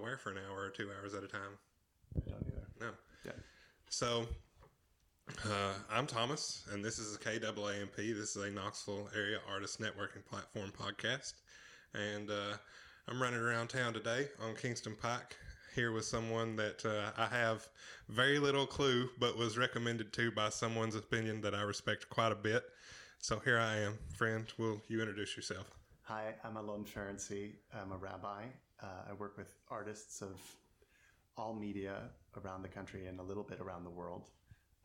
comfortable enough to wear for an hour or two hours at a time. I don't either. No. Yeah. So, uh, I'm Thomas, and this is a KAANP. This is a Knoxville area artist networking platform podcast. And uh, I'm running around town today on Kingston Pike here with someone that uh, I have very little clue, but was recommended to by someone's opinion that I respect quite a bit. So here I am. Friend, will you introduce yourself? Hi, I'm Alon Ferency. I'm a rabbi. Uh, I work with artists of all media around the country and a little bit around the world.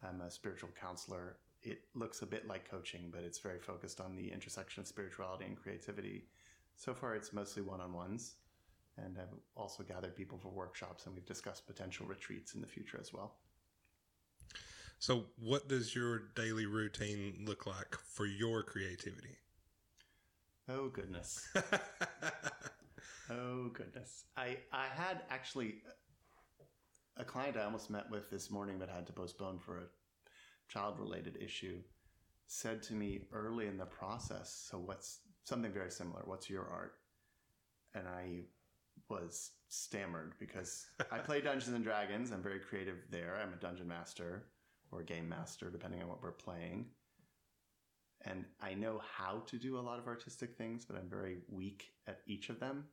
I'm a spiritual counselor. It looks a bit like coaching, but it's very focused on the intersection of spirituality and creativity. So far, it's mostly one on ones. And I've also gathered people for workshops, and we've discussed potential retreats in the future as well. So, what does your daily routine look like for your creativity? Oh goodness. oh goodness. I I had actually a client I almost met with this morning but had to postpone for a child related issue said to me early in the process, so what's something very similar, what's your art? And I was stammered because I play Dungeons and Dragons. I'm very creative there. I'm a dungeon master or game master, depending on what we're playing. And I know how to do a lot of artistic things, but I'm very weak at each of them.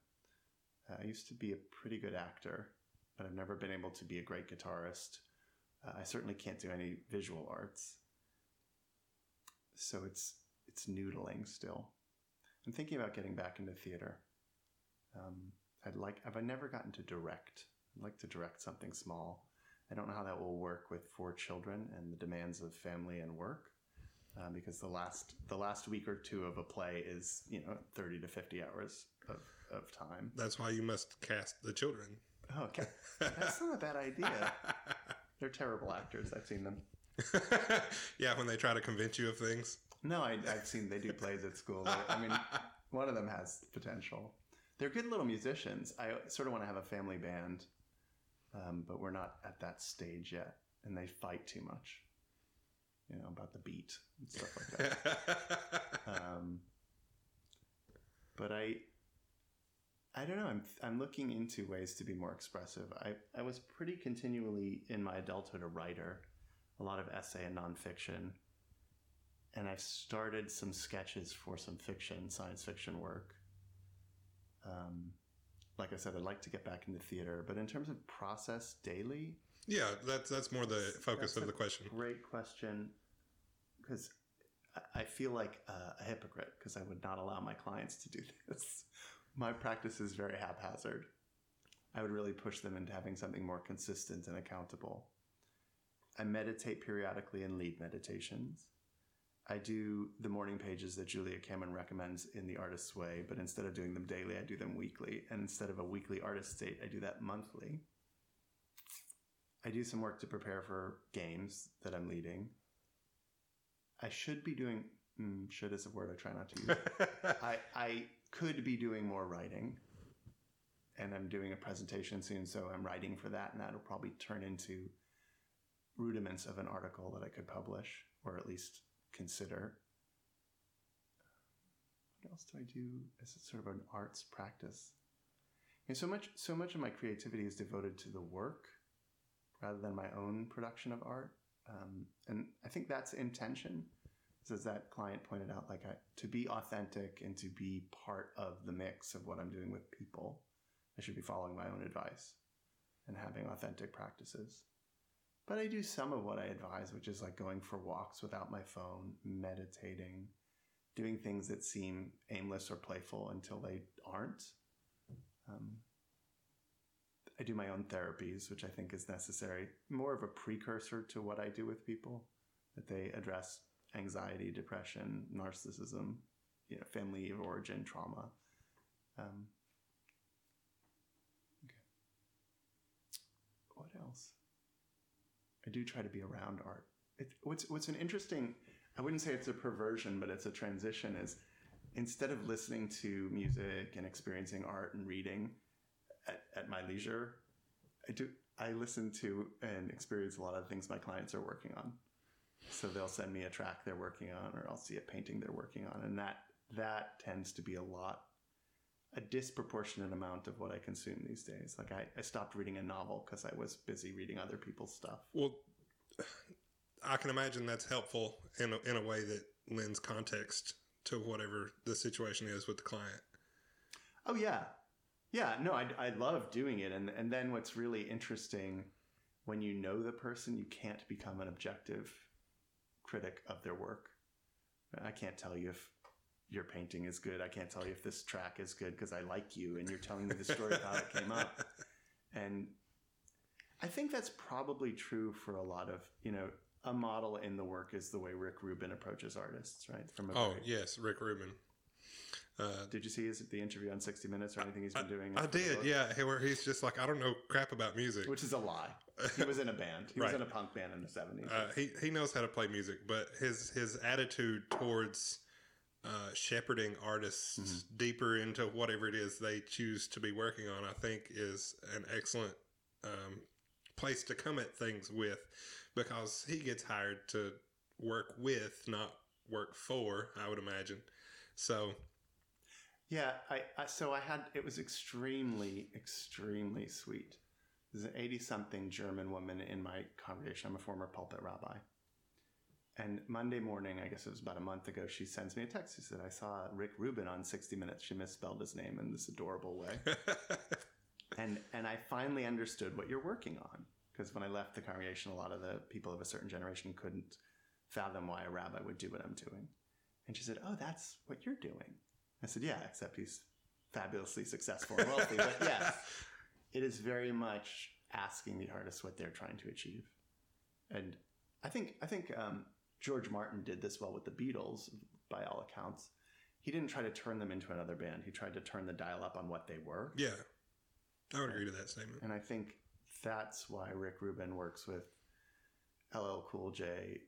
Uh, I used to be a pretty good actor, but I've never been able to be a great guitarist. Uh, I certainly can't do any visual arts. So it's it's noodling still. I'm thinking about getting back into theater. Um, I'd like. I've never gotten to direct. I'd like to direct something small. I don't know how that will work with four children and the demands of family and work, uh, because the last the last week or two of a play is you know thirty to fifty hours of, of time. That's why you must cast the children. Oh, okay, that's not a bad idea. They're terrible actors. I've seen them. yeah, when they try to convince you of things. No, I, have seen they do plays at school. I mean, one of them has potential. They're good little musicians. I sort of want to have a family band, um, but we're not at that stage yet, and they fight too much. You know about the beat and stuff like that. um, but I, I don't know. I'm I'm looking into ways to be more expressive. I I was pretty continually in my adulthood a writer, a lot of essay and nonfiction, and I've started some sketches for some fiction, science fiction work. Um, like I said, I'd like to get back into theater, but in terms of process daily, yeah, that's that's more the focus of the question. Great question, because I feel like a hypocrite because I would not allow my clients to do this. My practice is very haphazard. I would really push them into having something more consistent and accountable. I meditate periodically and lead meditations. I do the morning pages that Julia Cameron recommends in The Artist's Way, but instead of doing them daily, I do them weekly. And instead of a weekly artist date, I do that monthly. I do some work to prepare for games that I'm leading. I should be doing, mm, should is a word I try not to use. I, I could be doing more writing. And I'm doing a presentation soon, so I'm writing for that, and that'll probably turn into rudiments of an article that I could publish, or at least consider. What else do I do as sort of an arts practice? And so much, so much of my creativity is devoted to the work rather than my own production of art. Um, and I think that's intention. As that client pointed out, like I, to be authentic and to be part of the mix of what I'm doing with people, I should be following my own advice and having authentic practices. But I do some of what I advise, which is like going for walks without my phone, meditating, doing things that seem aimless or playful until they aren't. Um, I do my own therapies, which I think is necessary, more of a precursor to what I do with people, that they address anxiety, depression, narcissism, you know, family of origin trauma. Um, okay. What else? I do try to be around art. It, what's what's an interesting, I wouldn't say it's a perversion, but it's a transition. Is instead of listening to music and experiencing art and reading at, at my leisure, I do I listen to and experience a lot of things my clients are working on. So they'll send me a track they're working on, or I'll see a painting they're working on, and that that tends to be a lot a disproportionate amount of what I consume these days. Like I, I stopped reading a novel because I was busy reading other people's stuff. Well, I can imagine that's helpful in a, in a way that lends context to whatever the situation is with the client. Oh yeah, yeah. No, I, I love doing it, and and then what's really interesting when you know the person, you can't become an objective critic of their work. I can't tell you if your painting is good. I can't tell you if this track is good because I like you and you're telling me the story of how it came up. And I think that's probably true for a lot of, you know, a model in the work is the way Rick Rubin approaches artists, right? From a oh very, yes, Rick Rubin. Uh, did you see his the interview on 60 Minutes or anything he's been I, doing? I did, yeah. Where he's just like, I don't know crap about music, which is a lie. He was in a band. He right. was in a punk band in the 70s. Uh, he he knows how to play music, but his his attitude towards uh, shepherding artists mm-hmm. deeper into whatever it is they choose to be working on, I think, is an excellent um, place to come at things with because he gets hired to work with, not work for, I would imagine. So, yeah, I, I so I had it was extremely, extremely sweet. There's an 80 something German woman in my congregation. I'm a former pulpit rabbi. And Monday morning, I guess it was about a month ago, she sends me a text. She said, I saw Rick Rubin on 60 Minutes. She misspelled his name in this adorable way. and, and I finally understood what you're working on. Because when I left the congregation, a lot of the people of a certain generation couldn't fathom why a rabbi would do what I'm doing. And she said, Oh, that's what you're doing. I said, Yeah, except he's fabulously successful and wealthy. but yes, it is very much asking the artist what they're trying to achieve. And I think I think um, George Martin did this well with the Beatles, by all accounts. He didn't try to turn them into another band. He tried to turn the dial up on what they were. Yeah, I would agree to that statement. And I think that's why Rick Rubin works with LL Cool J,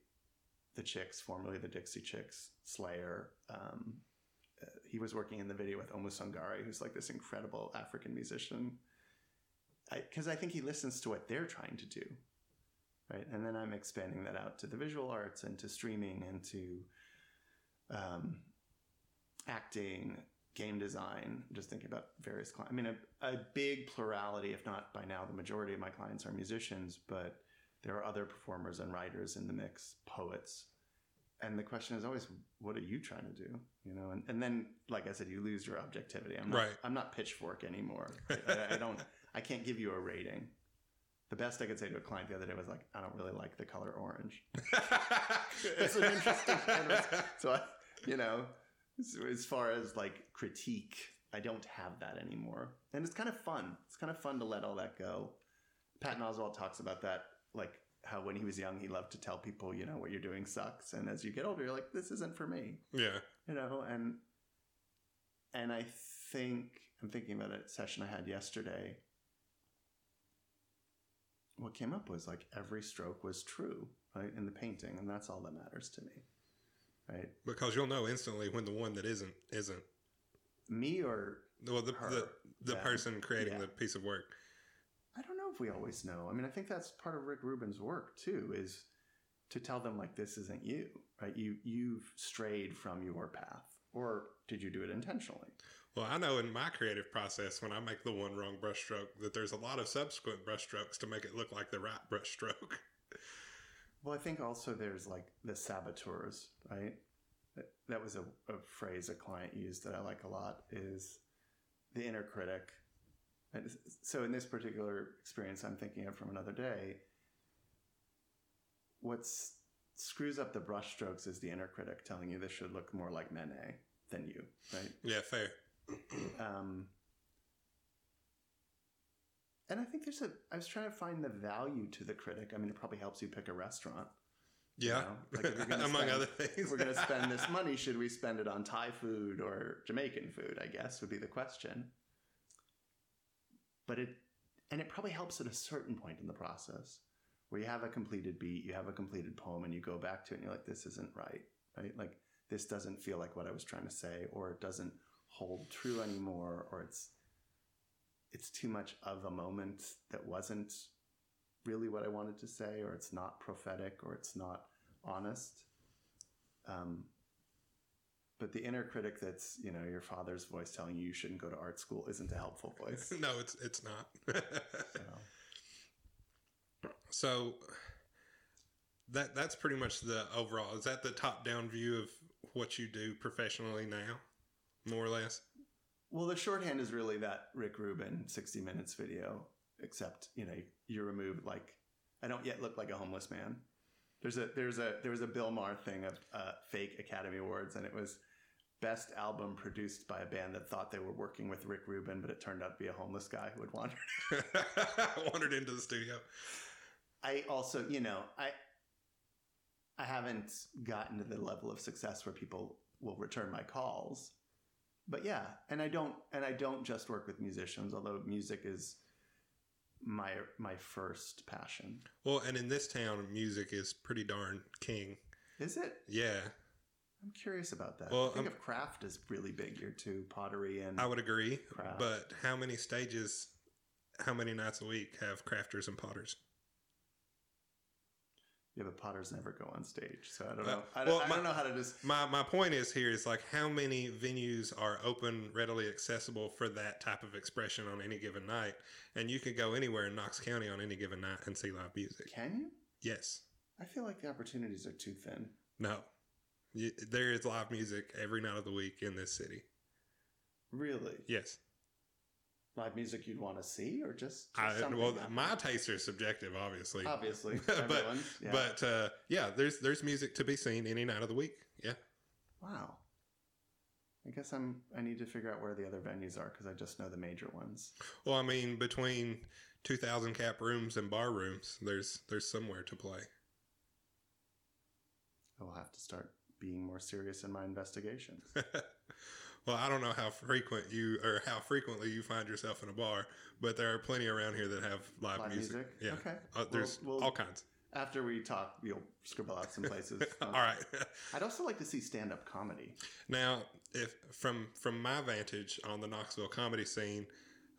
the Chicks, formerly the Dixie Chicks, Slayer. Um, he was working in the video with Oumou Sangaré, who's like this incredible African musician. Because I, I think he listens to what they're trying to do right? And then I'm expanding that out to the visual arts and to streaming and to um, acting, game design. Just thinking about various clients. I mean, a, a big plurality, if not by now, the majority of my clients are musicians, but there are other performers and writers in the mix, poets. And the question is always, what are you trying to do? You know, and, and then, like I said, you lose your objectivity. I'm not, right. I'm not pitchfork anymore. I, I don't, I can't give you a rating the best I could say to a client the other day was like, I don't really like the color orange. it's an interesting so I, you know, as far as like critique, I don't have that anymore, and it's kind of fun. It's kind of fun to let all that go. Patton Oswalt talks about that, like how when he was young, he loved to tell people, you know, what you're doing sucks, and as you get older, you're like, this isn't for me. Yeah, you know, and and I think I'm thinking about a session I had yesterday what came up was like every stroke was true, right, in the painting, and that's all that matters to me, right? Because you'll know instantly when the one that isn't isn't me or well the her, the, the person creating yeah. the piece of work. I don't know if we always know. I mean, I think that's part of Rick Rubin's work too, is to tell them like this isn't you, right? You you've strayed from your path, or did you do it intentionally? Well, I know in my creative process, when I make the one wrong brushstroke, that there's a lot of subsequent brushstrokes to make it look like the right brushstroke. well, I think also there's like the saboteurs, right? That was a, a phrase a client used that I like a lot is the inner critic. And so in this particular experience I'm thinking of from another day, what screws up the brushstrokes is the inner critic telling you this should look more like Manet than you, right? Yeah, fair um, and I think there's a. I was trying to find the value to the critic. I mean, it probably helps you pick a restaurant. Yeah, you know? like among spend, other things. we're going to spend this money. Should we spend it on Thai food or Jamaican food? I guess would be the question. But it, and it probably helps at a certain point in the process where you have a completed beat, you have a completed poem, and you go back to it and you're like, this isn't right, right? Like this doesn't feel like what I was trying to say, or it doesn't hold true anymore or it's it's too much of a moment that wasn't really what I wanted to say or it's not prophetic or it's not honest um, But the inner critic that's, you know, your father's voice telling you you shouldn't go to art school isn't a helpful voice. no, it's it's not. So, so that that's pretty much the overall. Is that the top down view of what you do professionally now, more or less? well, the shorthand is really that Rick Rubin 60 Minutes video, except, you know, you remove like, I don't yet look like a homeless man. There's a there's a there was a Bill Maher thing of uh, fake Academy Awards, and it was best album produced by a band that thought they were working with Rick Rubin, but it turned out to be a homeless guy who had wandered. Wandered into the studio. I also, you know, I I haven't gotten to the level of success where people will return my calls. But yeah, and I don't and I don't just work with musicians, although music is my my first passion. Well, and in this town, music is pretty darn king. Is it? Yeah, I'm curious about that. Well, I think I'm- of craft is really big here too, pottery and I would agree. Craft. But how many stages, how many nights a week have crafters and potters? Yeah, but potters never go on stage, so I don't Uh, know. I don't, well, I don't my- know how to just. My my point is here is like how many venues are open, readily accessible for that type of expression on any given night, and you could go anywhere in Knox County on any given night and see live music. Can you? Yes, I feel like the opportunities are too thin. no, you, there is live music every night of the week in this city. Really, Yes, live music you'd want to see, or just, just I, well, my tastes are subjective, obviously. obviously, but yeah. but uh, yeah, there's there's music to be seen any night of the week. Yeah. wow. I guess I'm. I need to figure out where the other venues are because I just know the major ones. Well, I mean, between two thousand cap rooms and bar rooms, there's there's somewhere to play. I will have to start being more serious in my investigations. well, I don't know how frequent you or how frequently you find yourself in a bar, but there are plenty around here that have live, Live music. music? Yeah, Okay. Uh, there's We'll- we'll- all kinds. After we talk, you'll scribble out some places. all right. I'd also like to see stand-up comedy. Now, if from from my vantage on the Knoxville comedy scene,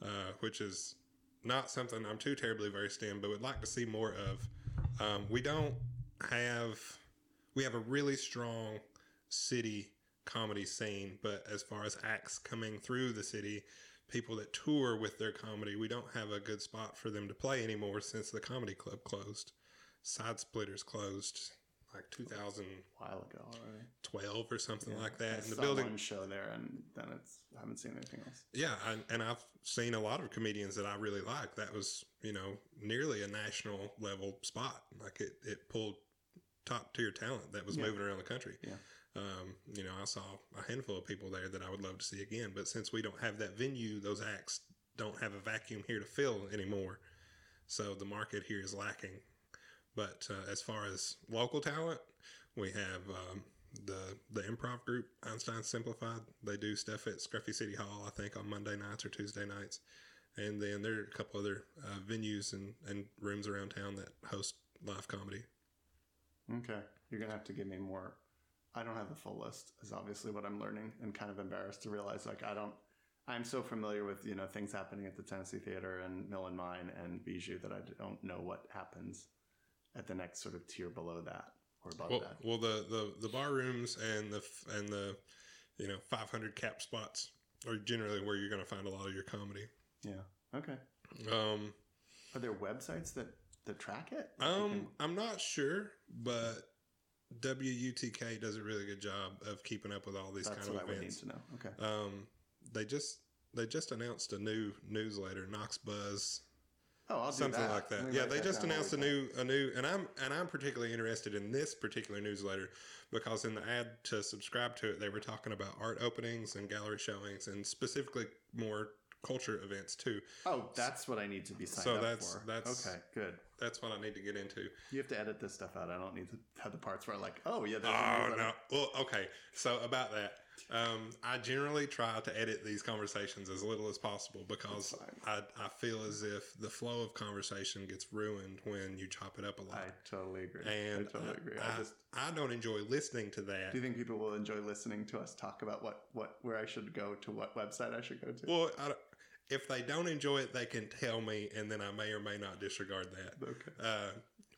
uh, which is not something I'm too terribly versed in, but would like to see more of, um, we don't have we have a really strong city comedy scene, but as far as acts coming through the city, people that tour with their comedy, we don't have a good spot for them to play anymore since the comedy club closed. Side Splitters closed like 2000 A while ago already. or something Yeah. like that. And the building, show there, and then it's I haven't seen anything else. yeah, and, and I've seen a lot of comedians that I really like. That was, you know, nearly a national level spot. Like it, it pulled top tier talent that was Yeah. moving around the country. Yeah. Um, you know, I saw a handful of people there that I would love to see again. But since we don't have that venue, those acts don't have a vacuum here to fill anymore. So the market here is lacking. But uh, as far as local talent, we have um, the the improv group Einstein Simplified. They do stuff at Scruffy City Hall, I think, on Monday nights or Tuesday nights. And then there are a couple other uh, venues and, and rooms around town that host live comedy. Okay, you're gonna have to give me more. I don't have the full list. Is obviously what I'm learning, and kind of embarrassed to realize like I don't. I'm so familiar with you know things happening at the Tennessee Theater and Mill and Mine and Bijou that I don't know what happens at the next sort of tier below that or above Well, that. well, the, the the bar rooms and the and the you know 500 cap spots are generally where you're going to find a lot of your comedy. Yeah. Okay. Um, Are there websites that that track it? Um, can- I'm not sure, but WUTK does a really good job of keeping up with all these that's kind what of I would need events. to know. Okay. Um, they just they just announced a new newsletter, Knox Buzz, Oh, I'll do something that. like that. Yeah, they that just announced a new a new, and I'm and I'm particularly interested in this particular newsletter because in the ad to subscribe to it, they were talking about art openings and gallery showings, and specifically more culture events too. Oh, that's what I need to be signed So up that's- for. that's- okay. Good. That's what I need to get into. You have to edit this stuff out. I don't need to have the parts where I'm like, oh yeah, Oh no! Well, okay. So about that, um, I generally try to edit these conversations as little as possible because I, I feel as if the flow of conversation gets ruined when you chop it up a lot. I totally agree. and I totally agree. I, I just I don't enjoy listening to that. do you think people will enjoy listening to us talk about what what where I should go to what website I should go to? Well, I if they don't enjoy it, they can tell me, and then I may or may not disregard that. okay. Uh,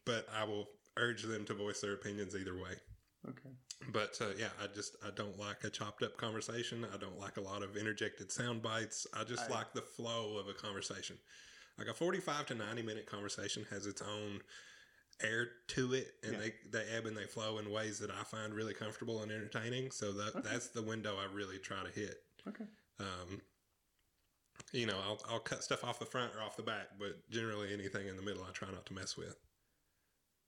but I will urge them to voice their opinions either way. Okay. But uh, yeah, I just I don't like a chopped up conversation. I don't like a lot of interjected sound bites. I just I- like the flow of a conversation. Like a forty-five to ninety-minute conversation has its own air to it, and Yeah. they they ebb and they flow in ways that I find really comfortable and entertaining. So that Okay. that's the window I really try to hit. Okay. Um, you know, I'll I'll cut stuff off the front or off the back, but generally anything in the middle, I try not to mess with.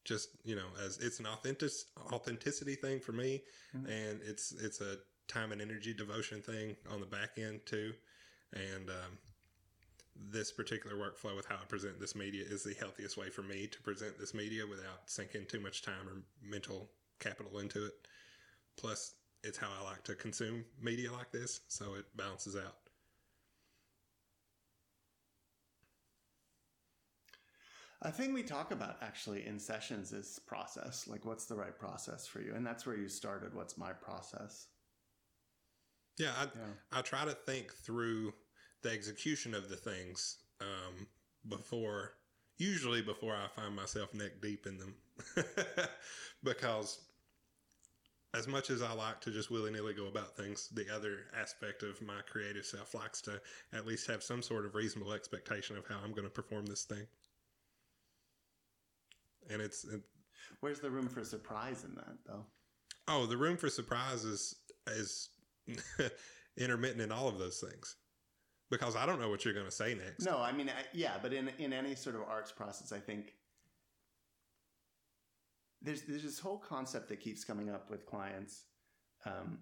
Just you know, as it's an authentic authenticity thing for me, Mhm. and it's it's a time and energy devotion thing on the back end too, and um, this particular workflow with how I present this media is the healthiest way for me to present this media without sinking too much time or mental capital into it. Plus, it's how I like to consume media like this, so it balances out. A thing we talk about actually in sessions is process. Like, what's the right process for you? And that's where you started. What's my process? Yeah, I, Yeah. I try to think through the execution of the things um, before, usually before I find myself neck deep in them, because as much as I like to just willy nilly go about things, the other aspect of my creative self likes to at least have some sort of reasonable expectation of how I'm going to perform this thing. And it's it, Where's the room for surprise in that, though? oh, the room for surprise is is intermittent in all of those things because I don't know what you're going to say next. No, I mean, I- yeah, but in in any sort of arts process, I think there's there's this whole concept that keeps coming up with clients. Um,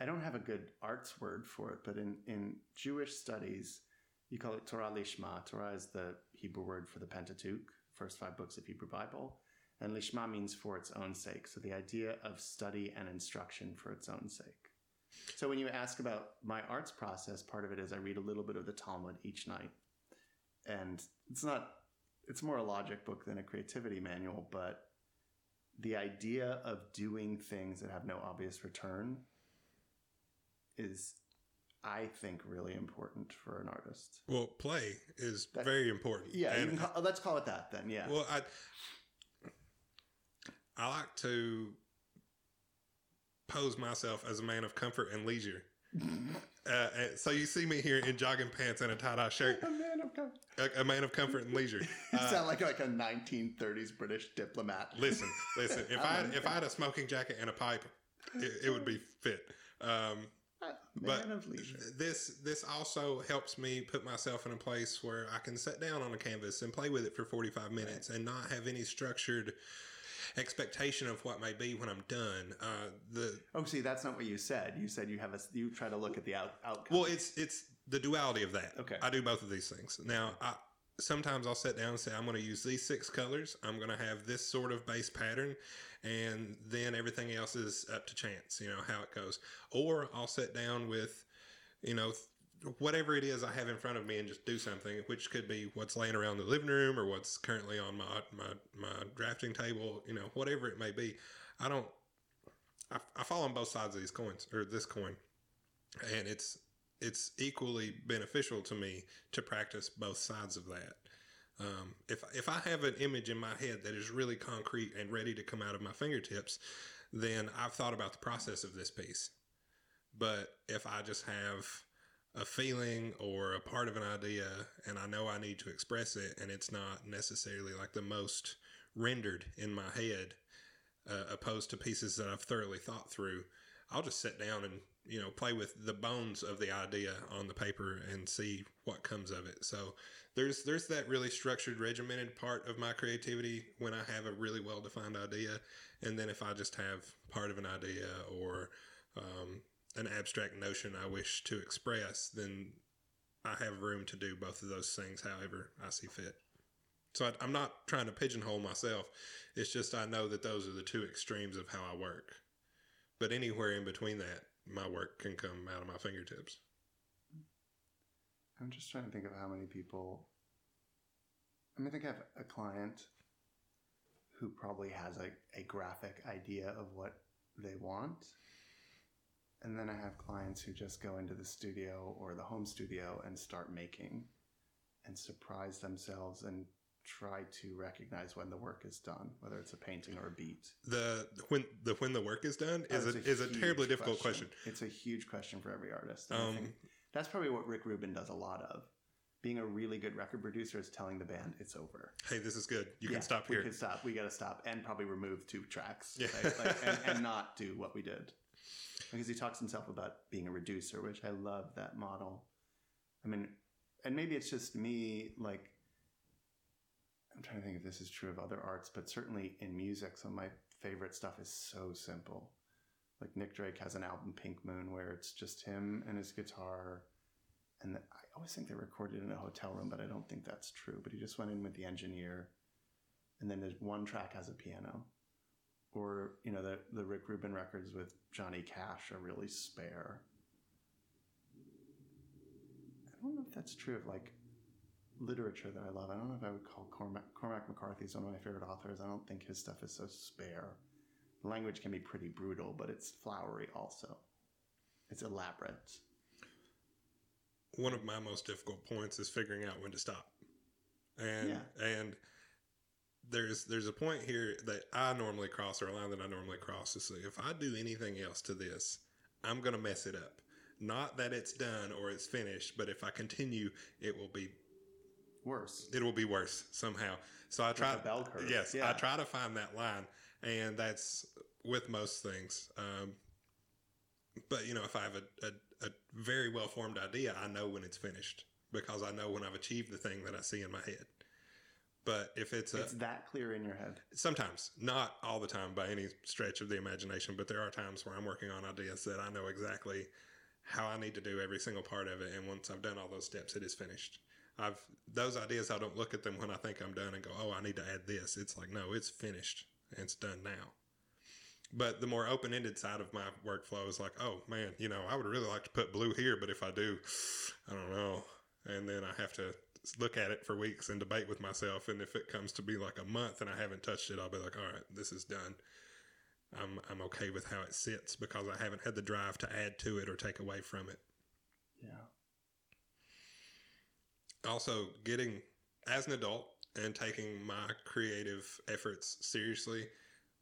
I don't have a good arts word for it, but in in Jewish studies, you call it Torah Lishma. Torah is the Hebrew word for the Pentateuch, first five books of Hebrew Bible, and Lishma means for its own sake. So the idea of study and instruction for its own sake. So when you ask about my arts process, part of it is I read a little bit of the Talmud each night. And it's not it's more a logic book than a creativity manual, but the idea of doing things that have no obvious return is I think really important for an artist. Well, play is That- very important. Yeah, And- call, let's call it that then. Yeah. Well, I I like to pose myself as a man of comfort and leisure. Uh, so you see me here in jogging pants and a tie dye shirt, a man of com- a, a man of comfort and leisure. You Uh, sound like like a 1930s British diplomat. listen, listen. If I if I had a smoking jacket and a pipe, it, it would be fit. Um, man but of leisure. this this also helps me put myself in a place where I can sit down on a canvas and play with it for 45 minutes and not have any structured expectation of what may be when I'm done. Uh, the Oh, see, that's not what you said. You said you have a you try to look at the out, outcome. well, it's it's the duality of that. Okay. I do both of these things. Now, I sometimes I'll sit down and say I'm going to use these six colors. I'm going to have this sort of base pattern, and then everything else is up to chance. You know how it goes. Or I'll sit down with, you know. Whatever it is I have in front of me, and just do something, which could be what's laying around the living room or what's currently on my my, my drafting table, you know, whatever it may be. I don't. I, I fall on both sides of these coins or this coin, and it's it's equally beneficial to me to practice both sides of that. Um, if if I have an image in my head that is really concrete and ready to come out of my fingertips, then I've thought about the process of this piece. But if I just have a feeling or a part of an idea and I know I need to express it and it's not necessarily like the most rendered in my head, uh, opposed to pieces that I've thoroughly thought through, I'll just sit down and you know play with the bones of the idea on the paper and see what comes of it. So there's there's that really structured, regimented part of my creativity when I have a really well defined idea, and then if I just have part of an idea or um, an abstract notion I wish to express, then I have room to do both of those things however I see fit. So I, I'm not trying to pigeonhole myself. It's just I know that those are the two extremes of how I work. But anywhere in between that, my work can come out of my fingertips. I'm just trying to think of how many people. I mean, I think I have a client who probably has a, a graphic idea of what they want. And then I have clients who just go into the studio or the home studio and start making and surprise themselves and try to recognize when the work is done, whether it's a painting or a beat. The when the when the work is done is it's a, is a terribly difficult question. It's a huge question for every artist. Um, that's probably what Rick Rubin does a lot of. Being a really good record producer is telling the band it's over. Hey, this is good. You Yeah, can stop here. we can stop. We got to stop, and probably remove two tracks, Yeah. right? Like, and, and not do what we did. Because he talks himself about being a reducer, which I love that model. I mean, and maybe it's just me. Like, I'm trying to think if this is true of other arts, but certainly in music, some of my favorite stuff is so simple. Like Nick Drake has an album, Pink Moon, where it's just him and his guitar. And the, I always think they recorded in a hotel room, but I don't think that's true. But he just went in with the engineer, and then there's one track has a piano. Or you know the the Rick Rubin records with Johnny Cash are really spare. I don't know if that's true of like literature that I love. I don't know if I would call Cormac, Cormac McCarthy is one of my favorite authors. I don't think his stuff is so spare. The language can be pretty brutal, but it's flowery also. It's elaborate. One of my most difficult points is figuring out when to stop. And Yeah. and there's there's a point here that I normally cross or a line that I normally cross to say if I do anything else to this, I'm gonna mess it up. Not that it's done or it's finished, but if I continue, it will be Worse. it will be worse somehow. So I try a bell curve. Yes, I try to find that line, and that's with most things. Um, but you know, if I have a, a, a very well formed idea, I know when it's finished because I know when I've achieved the thing that I see in my head. But if it's a It's that clear in your head. sometimes, not all the time by any stretch of the imagination, but there are times where I'm working on ideas that I know exactly how I need to do every single part of it, and once I've done all those steps, it is finished. I've those ideas. I don't look at them when I think I'm done and go, "Oh, I need to add this." It's like, no, it's finished and it's done now. But the more open-ended side of my workflow is like, "Oh man, you know, I would really like to put blue here, but if I do, I don't know." And then I have to look at it for weeks and debate with myself. And if it comes to be like a month and I haven't touched it, I'll be like, "All right, this is done." I'm I'm okay with how it sits because I haven't had the drive to add to it or take away from it. Yeah. Also getting as an adult and taking my creative efforts seriously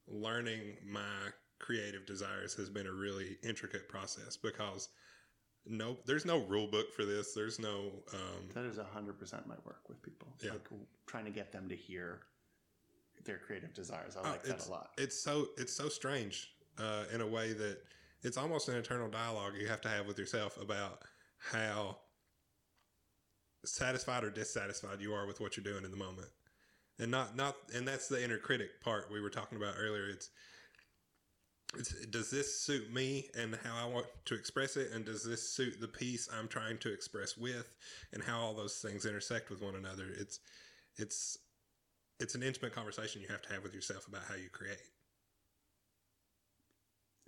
learning my creative desires has been a really intricate process because no there's no rule book for this there's no um, That is 100% my work with people. Yeah. Like trying to get them to hear their creative desires. I Oh, like that a lot. It's so it's so strange uh, in a way that it's almost an internal dialogue you have to have with yourself about how satisfied or dissatisfied you are with what you're doing in the moment, and not not and that's the inner critic part we were talking about earlier. It's it's, does this suit me and how I want to express it? And does this suit the piece I'm trying to express with? And how all those things intersect with one another? It's it's it's an intimate conversation you have to have with yourself about how you create.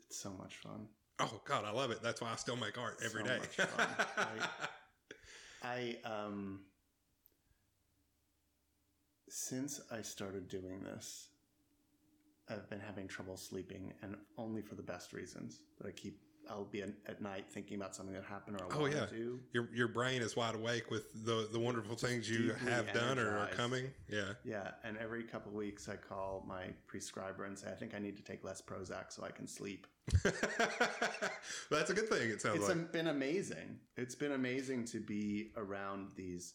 It's so much fun. Oh God, I love it. That's why I still make art every So day. right? I um since I started doing this, I've been having trouble sleeping, and only for the best reasons. That I keep, I'll be at, at night thinking about something that happened or I Oh, want yeah. to do. your your brain is wide awake with the the wonderful things you deeply have done or are coming. Yeah. Yeah, and every couple of weeks I call my prescriber and say, I think I need to take less Prozac so I can sleep. That's a good thing. It sounds It's like. been amazing. It's been amazing to be around these.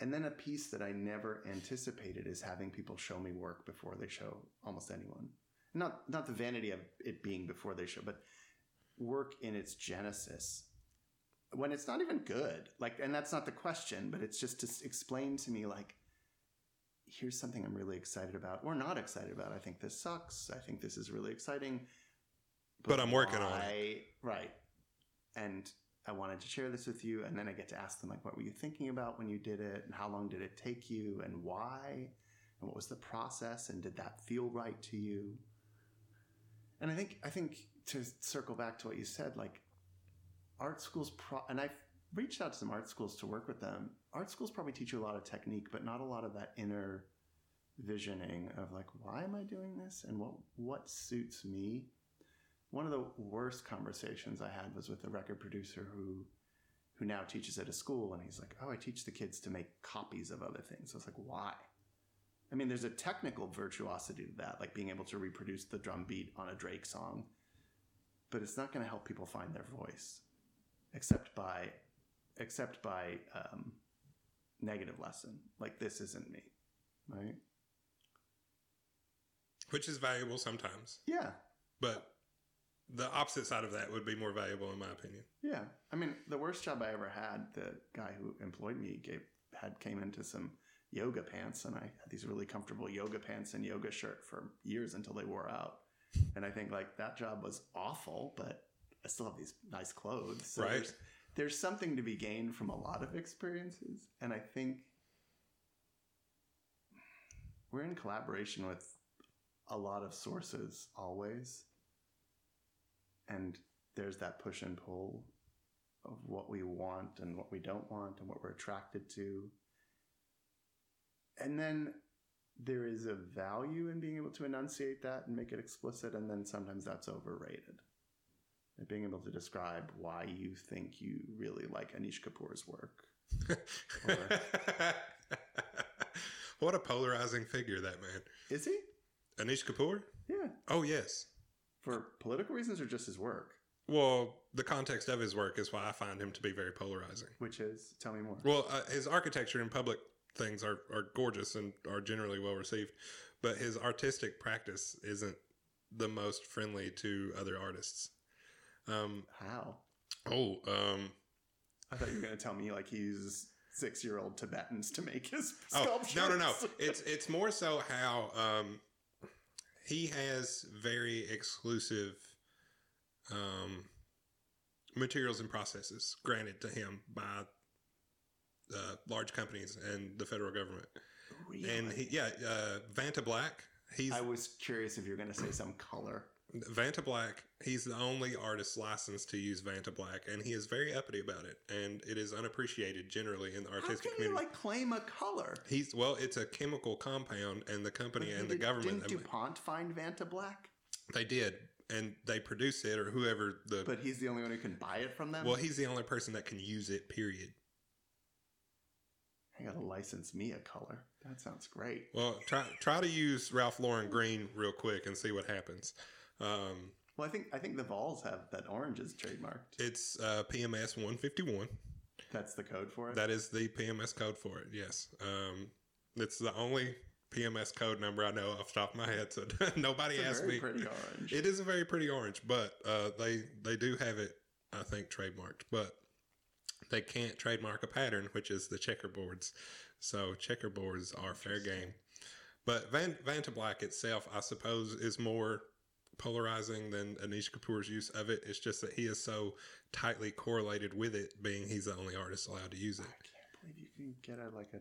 And then a piece that I never anticipated is having people show me work before they show almost anyone. Not not the vanity of it being before they show, but work in its genesis when it's not even good. Like, and that's not the question, but it's just to explain to me like, here's something I'm really excited about or not excited about. I think this sucks. I think this is really exciting. But I'm working on it. why- Right. And I wanted to share this with you. And then I get to ask them, like, what were you thinking about when you did it? And how long did it take you? And why? And what was the process? And did that feel right to you? And I think, I think to circle back to what you said, like, art schools, pro- and I've reached out to some art schools to work with them. Art schools probably teach you a lot of technique, but not a lot of that inner visioning of like, why am I doing this? And what, what suits me? One of the worst conversations I had was with a record producer who who now teaches at a school, and he's like, "Oh, I teach the kids to make copies of other things." I was like, "Why?" I mean, there's a technical virtuosity to that, like being able to reproduce the drum beat on a Drake song, but it's not going to help people find their voice, except by, except by um, negative lesson. Like this isn't me, right? Which is valuable sometimes, Yeah, but the opposite side of that would be more valuable in my opinion. Yeah, I mean, the worst job I ever had, the guy who employed me gave had came into some yoga pants, and I had these really comfortable yoga pants and yoga shirt for years until they wore out. And I think like that job was awful, but I still have these nice clothes. So Right. There's, there's something to be gained from a lot of experiences, and I think we're in collaboration with a lot of sources always, and there's that push and pull of what we want and what we don't want and what we're attracted to. And then there is a value in being able to enunciate that and make it explicit, and then sometimes that's overrated. And being able to describe why you think you really like Anish Kapoor's work. what a polarizing figure that man. Is he? Anish Kapoor? Yeah. Oh, yes. For political reasons or just his work? Well, the context of his work is why I find him to be very polarizing. Which is, tell me more. Well, uh, his architecture in public things are, are gorgeous and are generally well received, but his artistic practice isn't the most friendly to other artists. Um, How? oh, um, I thought you were going to tell me like he's six year old Tibetans to make his sculptures. oh no, no, no! It's it's more so how um, he has very exclusive um, materials and processes granted to him by uh, large companies and the federal government. Really? And he, yeah, uh, Vanta Black. He's I was curious if you were going to say some color. Vanta Black. He's the only artist licensed to use Vanta Black, and he is very uppity about it, and it is unappreciated generally in the How artistic can you community. like claim a color? He's well, it's a chemical compound, and the company But and did- the government Didn't DuPont find Vanta Black? they did, and they produce it or whoever the. But he's the only one who can buy it from them? well, he's the only person that can use it. Period. I got to license me a color. That sounds great. Well, try try to use Ralph Lauren green real quick and see what happens. Um, Well, I think I think the Vols have that orange is trademarked. it's uh, PMS one fifty one. That's the code for it. That is the PMS code for it. Yes, um, it's the only PMS code number I know off the top of my head. So nobody it's asked very me. pretty orange. It is a very pretty orange, but uh, they they do have it, I think, trademarked. But they can't trademark a pattern, which is the checkerboards. So checkerboards are fair game. But Van Vanta Black itself, I suppose, is more polarizing than Anish Kapoor's use of it. It's just that he is so tightly correlated with it, being he's the only artist allowed to use it. I can't believe you can get a like a.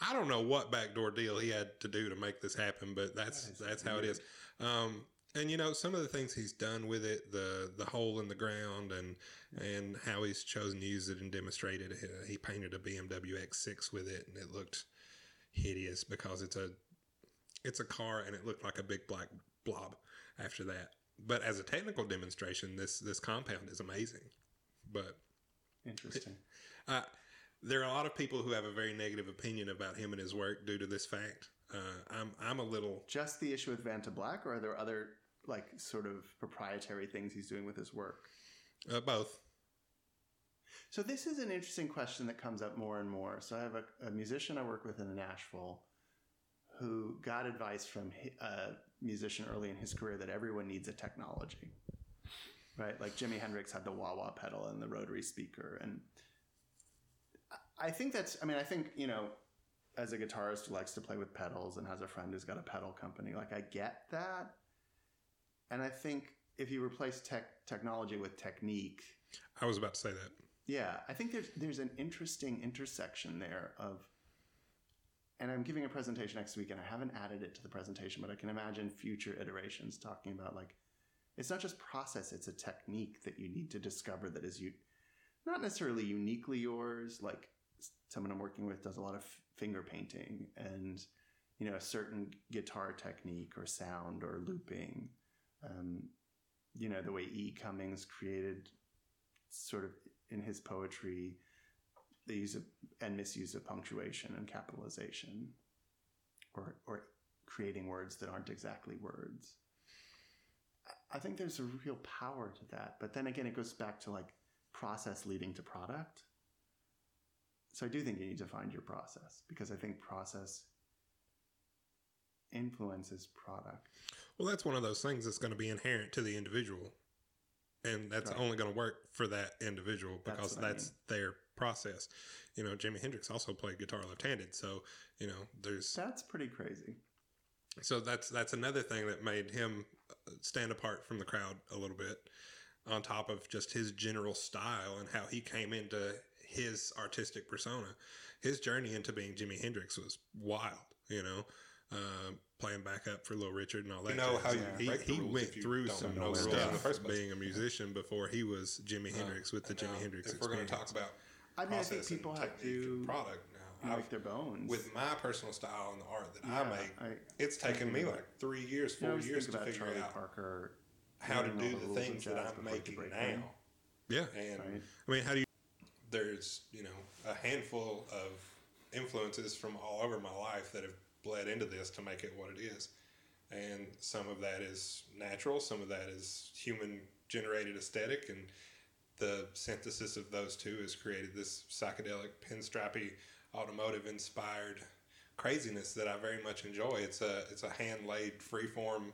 I don't know what backdoor deal he had to do to make this happen, but that's That that's how it is. Um, and you know some of the things he's done with it, the the hole in the ground, and and how he's chosen to use it and demonstrated it. He painted a BMW X6 with it, and it looked hideous because it's a it's a car, and it looked like a big black blob after that. But as a technical demonstration, this this compound is amazing. But Interesting. uh, there are a lot of people who have a very negative opinion about him and his work due to this fact. Uh, I'm I'm a little Just the issue with Vanta Black, or are there other like sort of proprietary things he's doing with his work? uh, both. So this is an interesting question that comes up more and more. So I have a, a musician I work with in Nashville who got advice from a musician early in his career that everyone needs a technology, right? Like Jimi Hendrix had the wah wah pedal and the rotary speaker, and I- I think that's. I mean, I think you know, as a guitarist who likes to play with pedals and has a friend who's got a pedal company, like I get that, and I think if you replace tech technology with technique, I was about to say that. yeah, I think there's there's an interesting intersection there of and I'm giving a presentation next week and I haven't added it to the presentation, but I can imagine future iterations talking about like it's not just process, it's a technique that you need to discover that is you not necessarily uniquely yours, like someone I'm working with does a lot of finger painting and you know a certain guitar technique or sound or looping um, you know the way E Cummings created sort of in his poetry the use of and misuse of punctuation and capitalization, or or creating words that aren't exactly words. I think there's a real power to that, but then again, it goes back to like process leading to product. So I do think you need to find your process because I think process influences product. Well, that's one of those things that's going to be inherent to the individual. And that's Right. only going to work for that individual That's because I that's their process. You know, Jimi Hendrix also played guitar left-handed, so you know, there's That's pretty crazy. so that's that's another thing that made him uh, stand apart from the crowd a little bit on top of just his general style and how he came into his artistic persona his journey into being jimi hendrix was wild you know uh, playing backup for little richard and all that You know jazz. how you he, break the he rules went if you through don't some know the rules in stuff the first place. being a musician before he was jimi hendrix with the jimi hendrix If we're going to talk about I mean, I think people have to product now, I've, make their bones. with my personal style and the art that Yeah, I make, I, it's taken me like three years, you four always years think to figure Charlie out Parker, how to do the the things that I'm making now. them. yeah And right? i mean how do you there's you know a handful of influences from all over my life that have bled into this to make it what it is and some of that is natural some of that is human generated aesthetic and the synthesis of those two has created this psychedelic pinstripey automotive inspired craziness that I very much enjoy it's a it's a hand laid freeform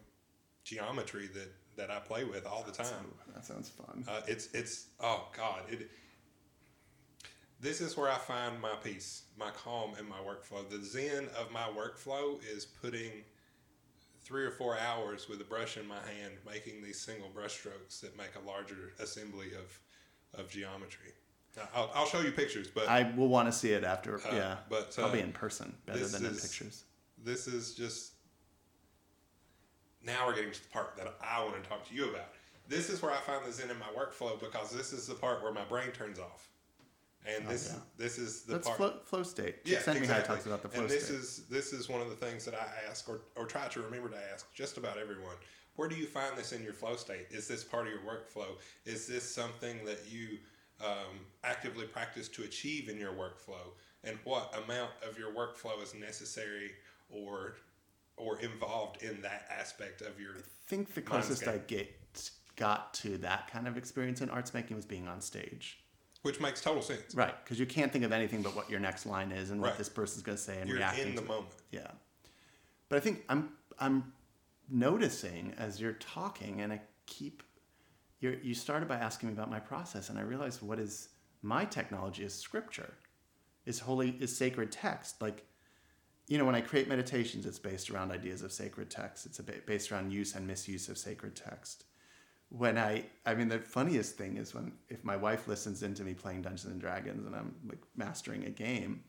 geometry that that I play with all the time Ooh, that sounds fun. uh, it's it's oh god it. This is where I find my peace, my calm, and my workflow. The zen of my workflow is putting three or four hours with a brush in my hand, making these single brush strokes that make a larger assembly of of geometry. Now, I'll, I'll show you pictures, but I will want to see it after. uh, yeah, but uh, be in person better than in pictures. this is just now we're getting to the part that I want to talk to you about. This is where I find the zen in my workflow because this is the part where my brain turns off, and this yeah. this is the That's part. flow, flow state. yeah, Send me exactly. how talks about the flow and this state. is this is one of the things that I ask or or try to remember to ask just about everyone. Where do you find this in your flow state? Is this part of your workflow? Is this something that you um, actively practice to achieve in your workflow? And what amount of your workflow is necessary or or involved in that aspect of your I think the closest I get got to that kind of experience in arts making was being on stage. Which makes total sense. Right, because you can't think of anything but what your next line is and what Right. this person's going to say and You're reacting in the to it. moment. Yeah, but I think I'm I'm noticing as you're talking, and I keep you you started by asking me about my process, and I realized what is my technology is scripture, is holy is sacred text. Like, you know, when I create meditations, it's based around ideas of sacred text. It's a ba- based around use and misuse of sacred text. When I, I mean, the funniest thing is when if my wife listens into me playing Dungeons and Dragons and I'm like mastering a game,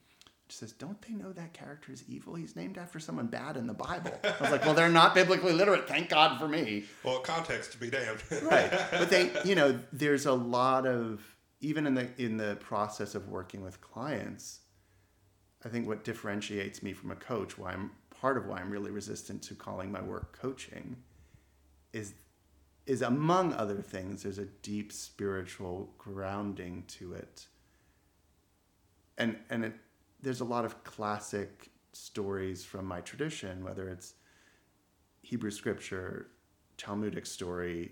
she says, "Don't they know that character is evil? He's named after someone bad in the Bible." I was like, "Well, they're not biblically literate. Thank God for me." Well, context to be damned. right but they you know there's a lot of even in the in the process of working with clients i think what differentiates me from a coach why i'm part of why i'm really resistant to calling my work coaching is is among other things there's a deep spiritual grounding to it and and it, there's a lot of classic stories from my tradition whether it's hebrew scripture talmudic story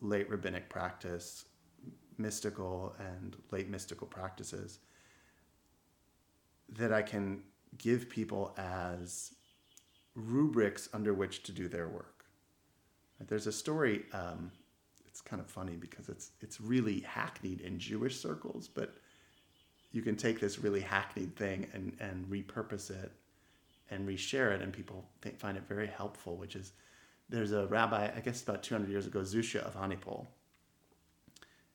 late rabbinic practice, mystical and late mystical practices that I can give people as rubrics under which to do their work. There's a story. Um, it's kind of funny because it's it's really hackneyed in Jewish circles, but you can take this really hackneyed thing and and repurpose it and reshare it, and people think, find it very helpful. Which is there's a rabbi, I guess about 200 years ago, Zusha of Hanipol.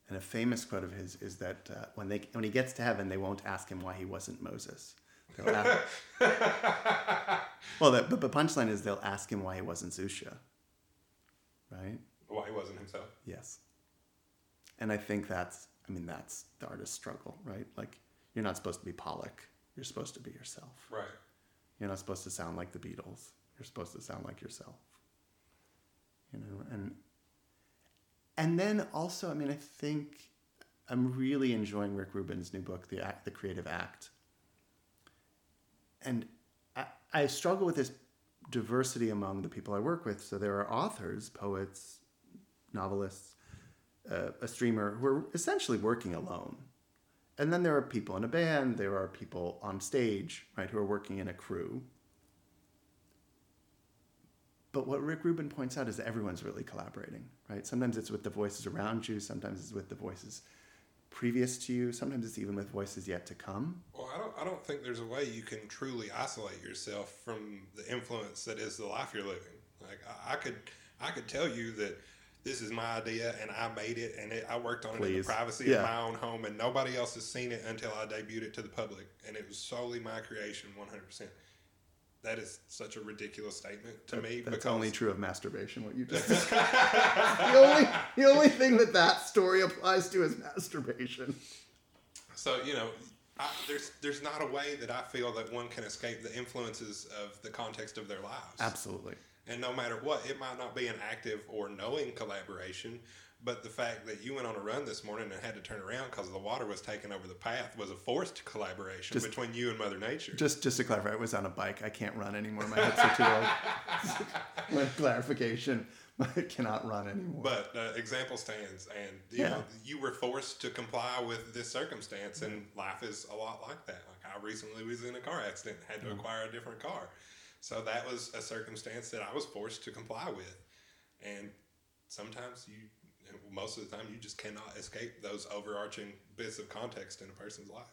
And a famous quote of his is that uh, when, they, when he gets to heaven, they won't ask him why he wasn't Moses. Ask- well, the, but the punchline is they'll ask him why he wasn't Zusha. Right? Why he wasn't himself. Yes. And I think that's, I mean, that's the artist's struggle, right? Like, you're not supposed to be Pollock. You're supposed to be yourself. Right. You're not supposed to sound like the Beatles. You're supposed to sound like yourself. You know, and and then also, I mean, I think I'm really enjoying Rick Rubin's new book, The Act, The Creative Act. And I, I struggle with this diversity among the people I work with. So there are authors, poets, novelists, uh, a streamer who are essentially working alone. And then there are people in a band, there are people on stage, right, who are working in a crew. But what Rick Rubin points out is that everyone's really collaborating, right? Sometimes it's with the voices around you, sometimes it's with the voices previous to you, sometimes it's even with voices yet to come. Well, I don't, I don't think there's a way you can truly isolate yourself from the influence that is the life you're living. Like I, I could, I could tell you that this is my idea and I made it and it, I worked on it in the privacy Yeah. of my own home and nobody else has seen it until I debuted it to the public and it was solely my creation, 100%. That is such a ridiculous statement to me That's because only true of masturbation, what you just said. the, only, the only thing that that story applies to is masturbation. So you know, I, there's there's not a way that I feel that one can escape the influences of the context of their lives. Absolutely. And no matter what, it might not be an active or knowing collaboration, but the fact that you went on a run this morning and had to turn around because the water was taking over the path was a forced collaboration Just- between you and Mother Nature. Just just to clarify, I was on a bike. I can't run anymore. My hips are too old. Clarification, I cannot run anymore. but uh, example stands, and you Yeah. know you were forced to comply with this circumstance, and life is a lot like that. Like I recently was in a car accident, had to acquire a different car, so that was a circumstance that I was forced to comply with, and sometimes you, most of the time, you just cannot escape those overarching bits of context in a person's life.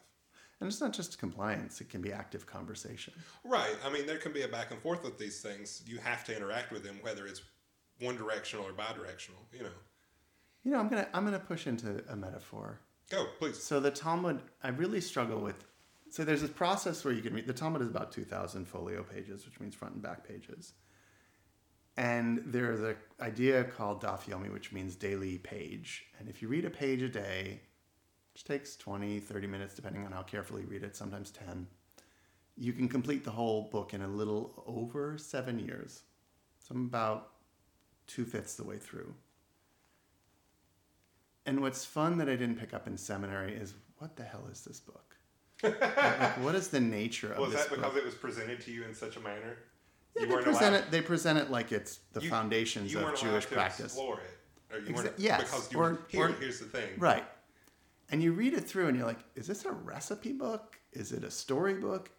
and it's not just compliance; it can be active conversation. Right. I mean, there can be a back and forth with these things. You have to interact with them, whether it's one directional or bi-directional. You know. You know, I'm gonna I'm gonna push into a metaphor. Go, please. So the Talmud, I really struggle with. So there's this process where you can read. The Talmud is about 2,000 folio pages, which means front and back pages. And there's an idea called daf yomi, which means daily page. And if you read a page a day, which takes 20, 30 minutes, depending on how carefully you read it, sometimes 10, you can complete the whole book in a little over seven years. So I'm about two fifths the way through. And what's fun that I didn't pick up in seminary is what the hell is this book? like, what is the nature of Was this Was that because book? it was presented to you in such a manner? Yeah, they present allowed- it. They present it like it's the You- foundations you of Jewish practice. Explore it, or you Exa- yes, because you or- were here. or- here's the thing, Right. And you read it through and you're like, is this a recipe book? Is it a storybook?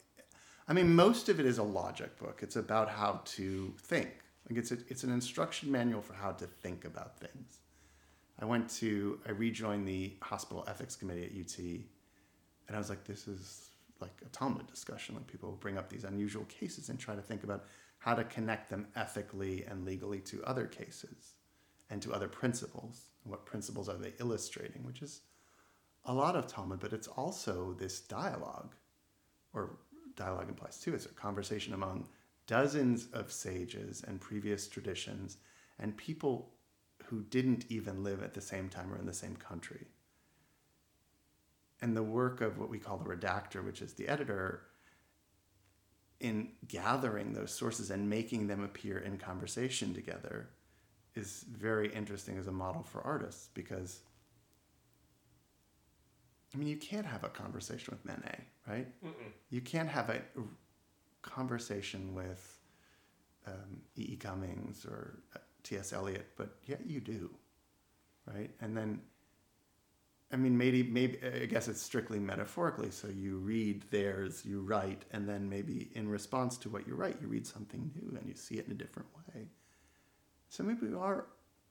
I mean, most of it is a logic book. It's about how to think. Like it's a, it's an instruction manual for how to think about things. I went to I rejoined the hospital ethics committee at UT, and I was like, this is like a Talmud discussion. Like people bring up these unusual cases and try to think about how to connect them ethically and legally to other cases and to other principles. What principles are they illustrating? Which is a lot of Talmud, but it's also this dialogue, or dialogue implies too. It's a conversation among dozens of sages and previous traditions and people who didn't even live at the same time or in the same country. And the work of what we call the redactor, which is the editor, in gathering those sources and making them appear in conversation together is very interesting as a model for artists because I mean you can't have a conversation with Manet, right? Mm-mm. You can't have a conversation with um, E. E. Cummings or uh, T.S. Eliot, but yet you do, right? And then, I mean, maybe, maybe I guess it's strictly metaphorically. So you read theirs, you write, and then maybe in response to what you write, you read something new and you see it in a different way. So maybe we are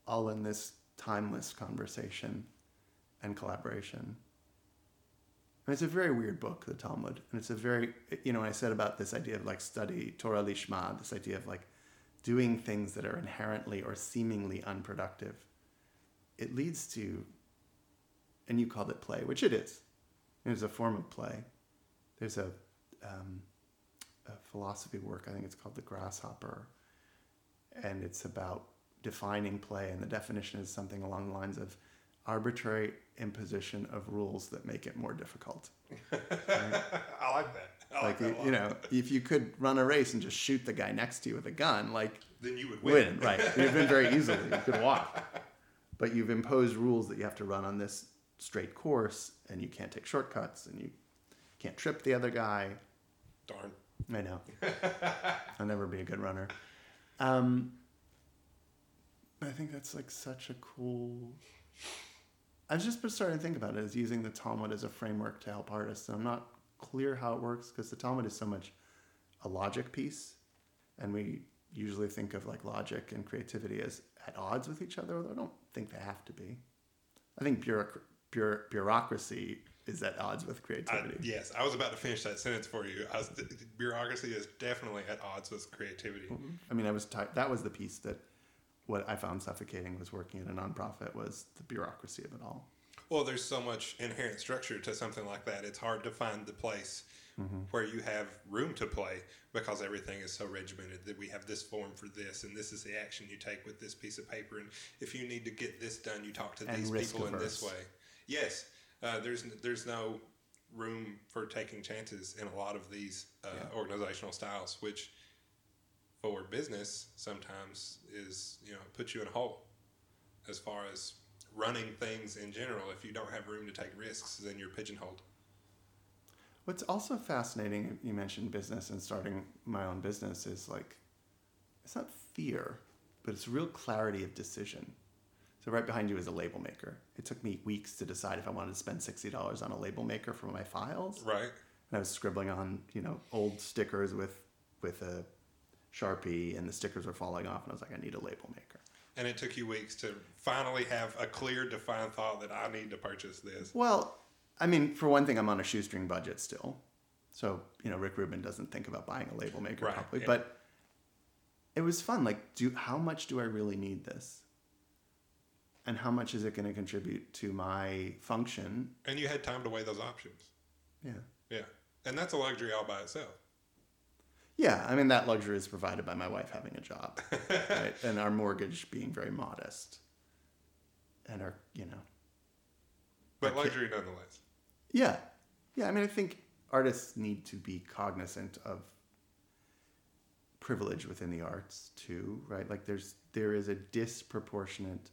all in this timeless conversation and collaboration. And it's a very weird book, the Talmud, and it's a very you know I said about this idea of like study Torah lishma, this idea of like doing things that are inherently or seemingly unproductive. It leads to, and you called it play, which it is. There's a form of play. There's a, um, a philosophy work, I think it's called The Grasshopper, and it's about defining play, and the definition is something along the lines of arbitrary imposition of rules that make it more difficult. I like that. I like, like that you, know, if you could run a race and just shoot the guy next to you with a gun, like then you would win. win, right? You've been very easily. You could walk, but you've imposed rules that you have to run on this straight course and you can't take shortcuts and you can't trip the other guy. Darn. I know. I'll never be a good runner. Um, but I think that's like such a cool. I've just been starting to think about it as using the Talmud as a framework to help artists. And I'm not clear how it works because the Talmud is so much a logic piece, and we usually think of like logic and creativity as at odds with each other. Although I don't think they have to be. I think bureauc- bureau- bureaucracy is at odds with I, creativity. yes, I was about to finish that sentence for you. I was, bureaucracy is definitely at odds with creativity. Mm-hmm. I mean, I was that was the piece that what I found suffocating was working at a nonprofit was the bureaucracy of it all. Well, there's so much inherent structure to something like that. It's hard to find the place mm-hmm. where you have room to play because everything is so regimented that we have this form for this and this is the action you take with this piece of paper and if you need to get this done you talk to And these people in this way yes uh, there's there's no room for taking chances in a lot of these uh, Yeah. organizational styles which for business sometimes is you know puts you in a hole as far as running things in general if you don't have room to take risks then you're pigeonholed What's also fascinating, you mentioned business and starting my own business, is like, it's not fear, but it's real clarity of decision. So, right behind you is a label maker. It took me weeks to decide if I wanted to spend $60 on a label maker for my files. right And I was scribbling on, you know, old stickers with, with a Sharpie, and the stickers were falling off, and I was like, I need a label maker. and it took you weeks to finally have a clear defined thought that i need to purchase this Well, I mean, for one thing, I'm on a shoestring budget still. So, you know, Rick Rubin doesn't think about buying a label maker Right, probably. yeah. But it was fun. Like, do how much do I really need this? And how much is it going to contribute to my function? and you had time to weigh those options Yeah. yeah and that's a luxury all by itself Yeah. I mean, that luxury is provided by my wife having a job, right? And our mortgage being very modest. And our, you know, but luxury nonetheless Yeah. Yeah. I mean, I think artists need to be cognizant of privilege within the arts too, right? Like there's there is a disproportionate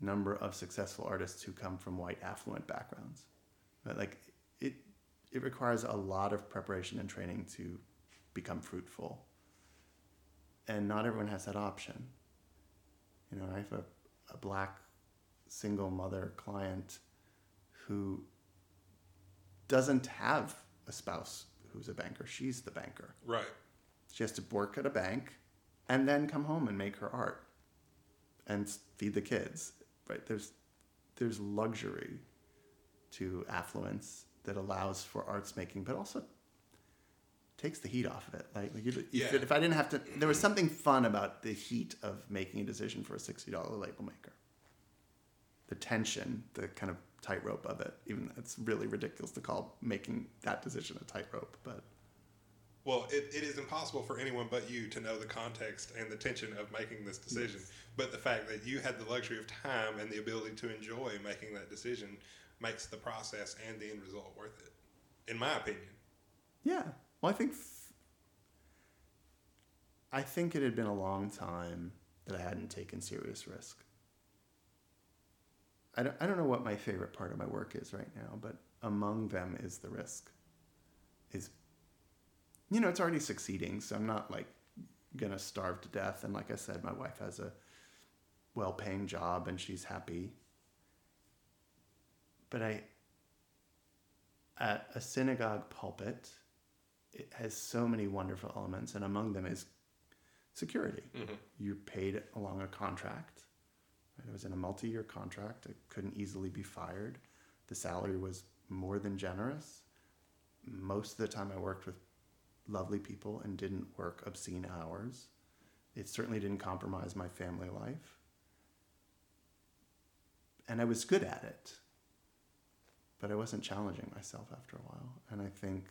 number of successful artists who come from white affluent backgrounds. But like it it requires a lot of preparation and training to become fruitful. And not everyone has that option. You know, I have a, a black single mother client who doesn't have a spouse who's a banker. She's the banker. right She has to work at a bank and then come home and make her art and feed the kids. Right? There's there's luxury to affluence that allows for arts making, but also takes the heat off of it. Like, like you, Yeah. if I didn't have to, there was something fun about the heat of making a decision for a sixty dollar label maker. The tension, the kind of tightrope of it. Even it's really ridiculous to call making that decision a tightrope, but well it, it is impossible for anyone but you to know the context and the tension of making this decision but the fact that you had the luxury of time and the ability to enjoy making that decision makes the process and the end result worth it in my opinion Yeah. Well, I think f- I think it had been a long time that I hadn't taken serious risk. I don't, I don't know what my favorite part of my work is right now, but among them is the risk. Is you know, it's already succeeding, so I'm not like gonna starve to death. And like I said, my wife has a well-paying job and she's happy. But I at a synagogue pulpit, it has so many wonderful elements, and among them is security. Mm-hmm. You're paid along a contract. Right? I was in a multi-year contract. I couldn't easily be fired. The salary was more than generous. Most of the time, I worked with lovely people and didn't work obscene hours. It certainly didn't compromise my family life. And I was good at it but I wasn't challenging myself after a while. And I think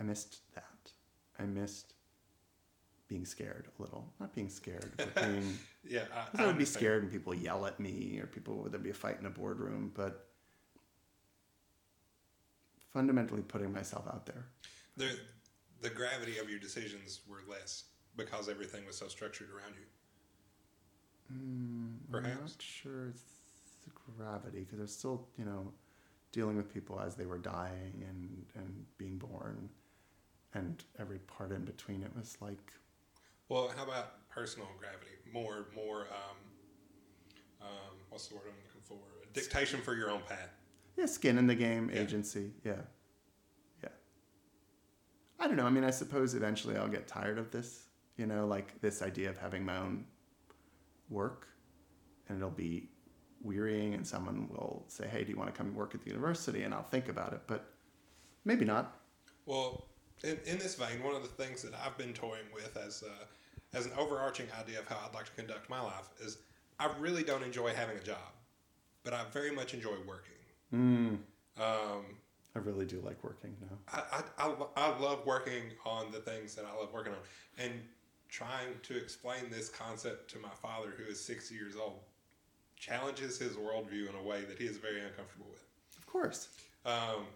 I missed that. I missed being scared a little. Not being scared, but being. yeah I, I would be scared when people yell at me or people would there be a fight in a boardroom, but fundamentally putting myself out there. The the gravity of your decisions were less because everything was so structured around you. Mm, I'm Perhaps. not sure it's gravity because they're still you know dealing with people as they were dying and and being born, and every part in between. It was like Well, how about personal gravity? More, more. Um, um, what's the word I'm looking for? Dictation for your own path. yeah, skin in the game, Yeah. agency. Yeah. I don't know. I mean, I suppose eventually I'll get tired of this. You know, like this idea of having my own work, and it'll be wearying, and someone will say, "Hey, do you want to come work at the university?" And I'll think about it, but maybe not. Well, in, in this vein, one of the things that I've been toying with as uh, as an overarching idea of how I'd like to conduct my life is I really don't enjoy having a job, but I very much enjoy working. Mm, Um, I really do like working now. I, I, I, I love working on the things that I love working on. And trying to explain this concept to my father, who is 60 years old, challenges his worldview in a way that he is very uncomfortable with. Of course, Um,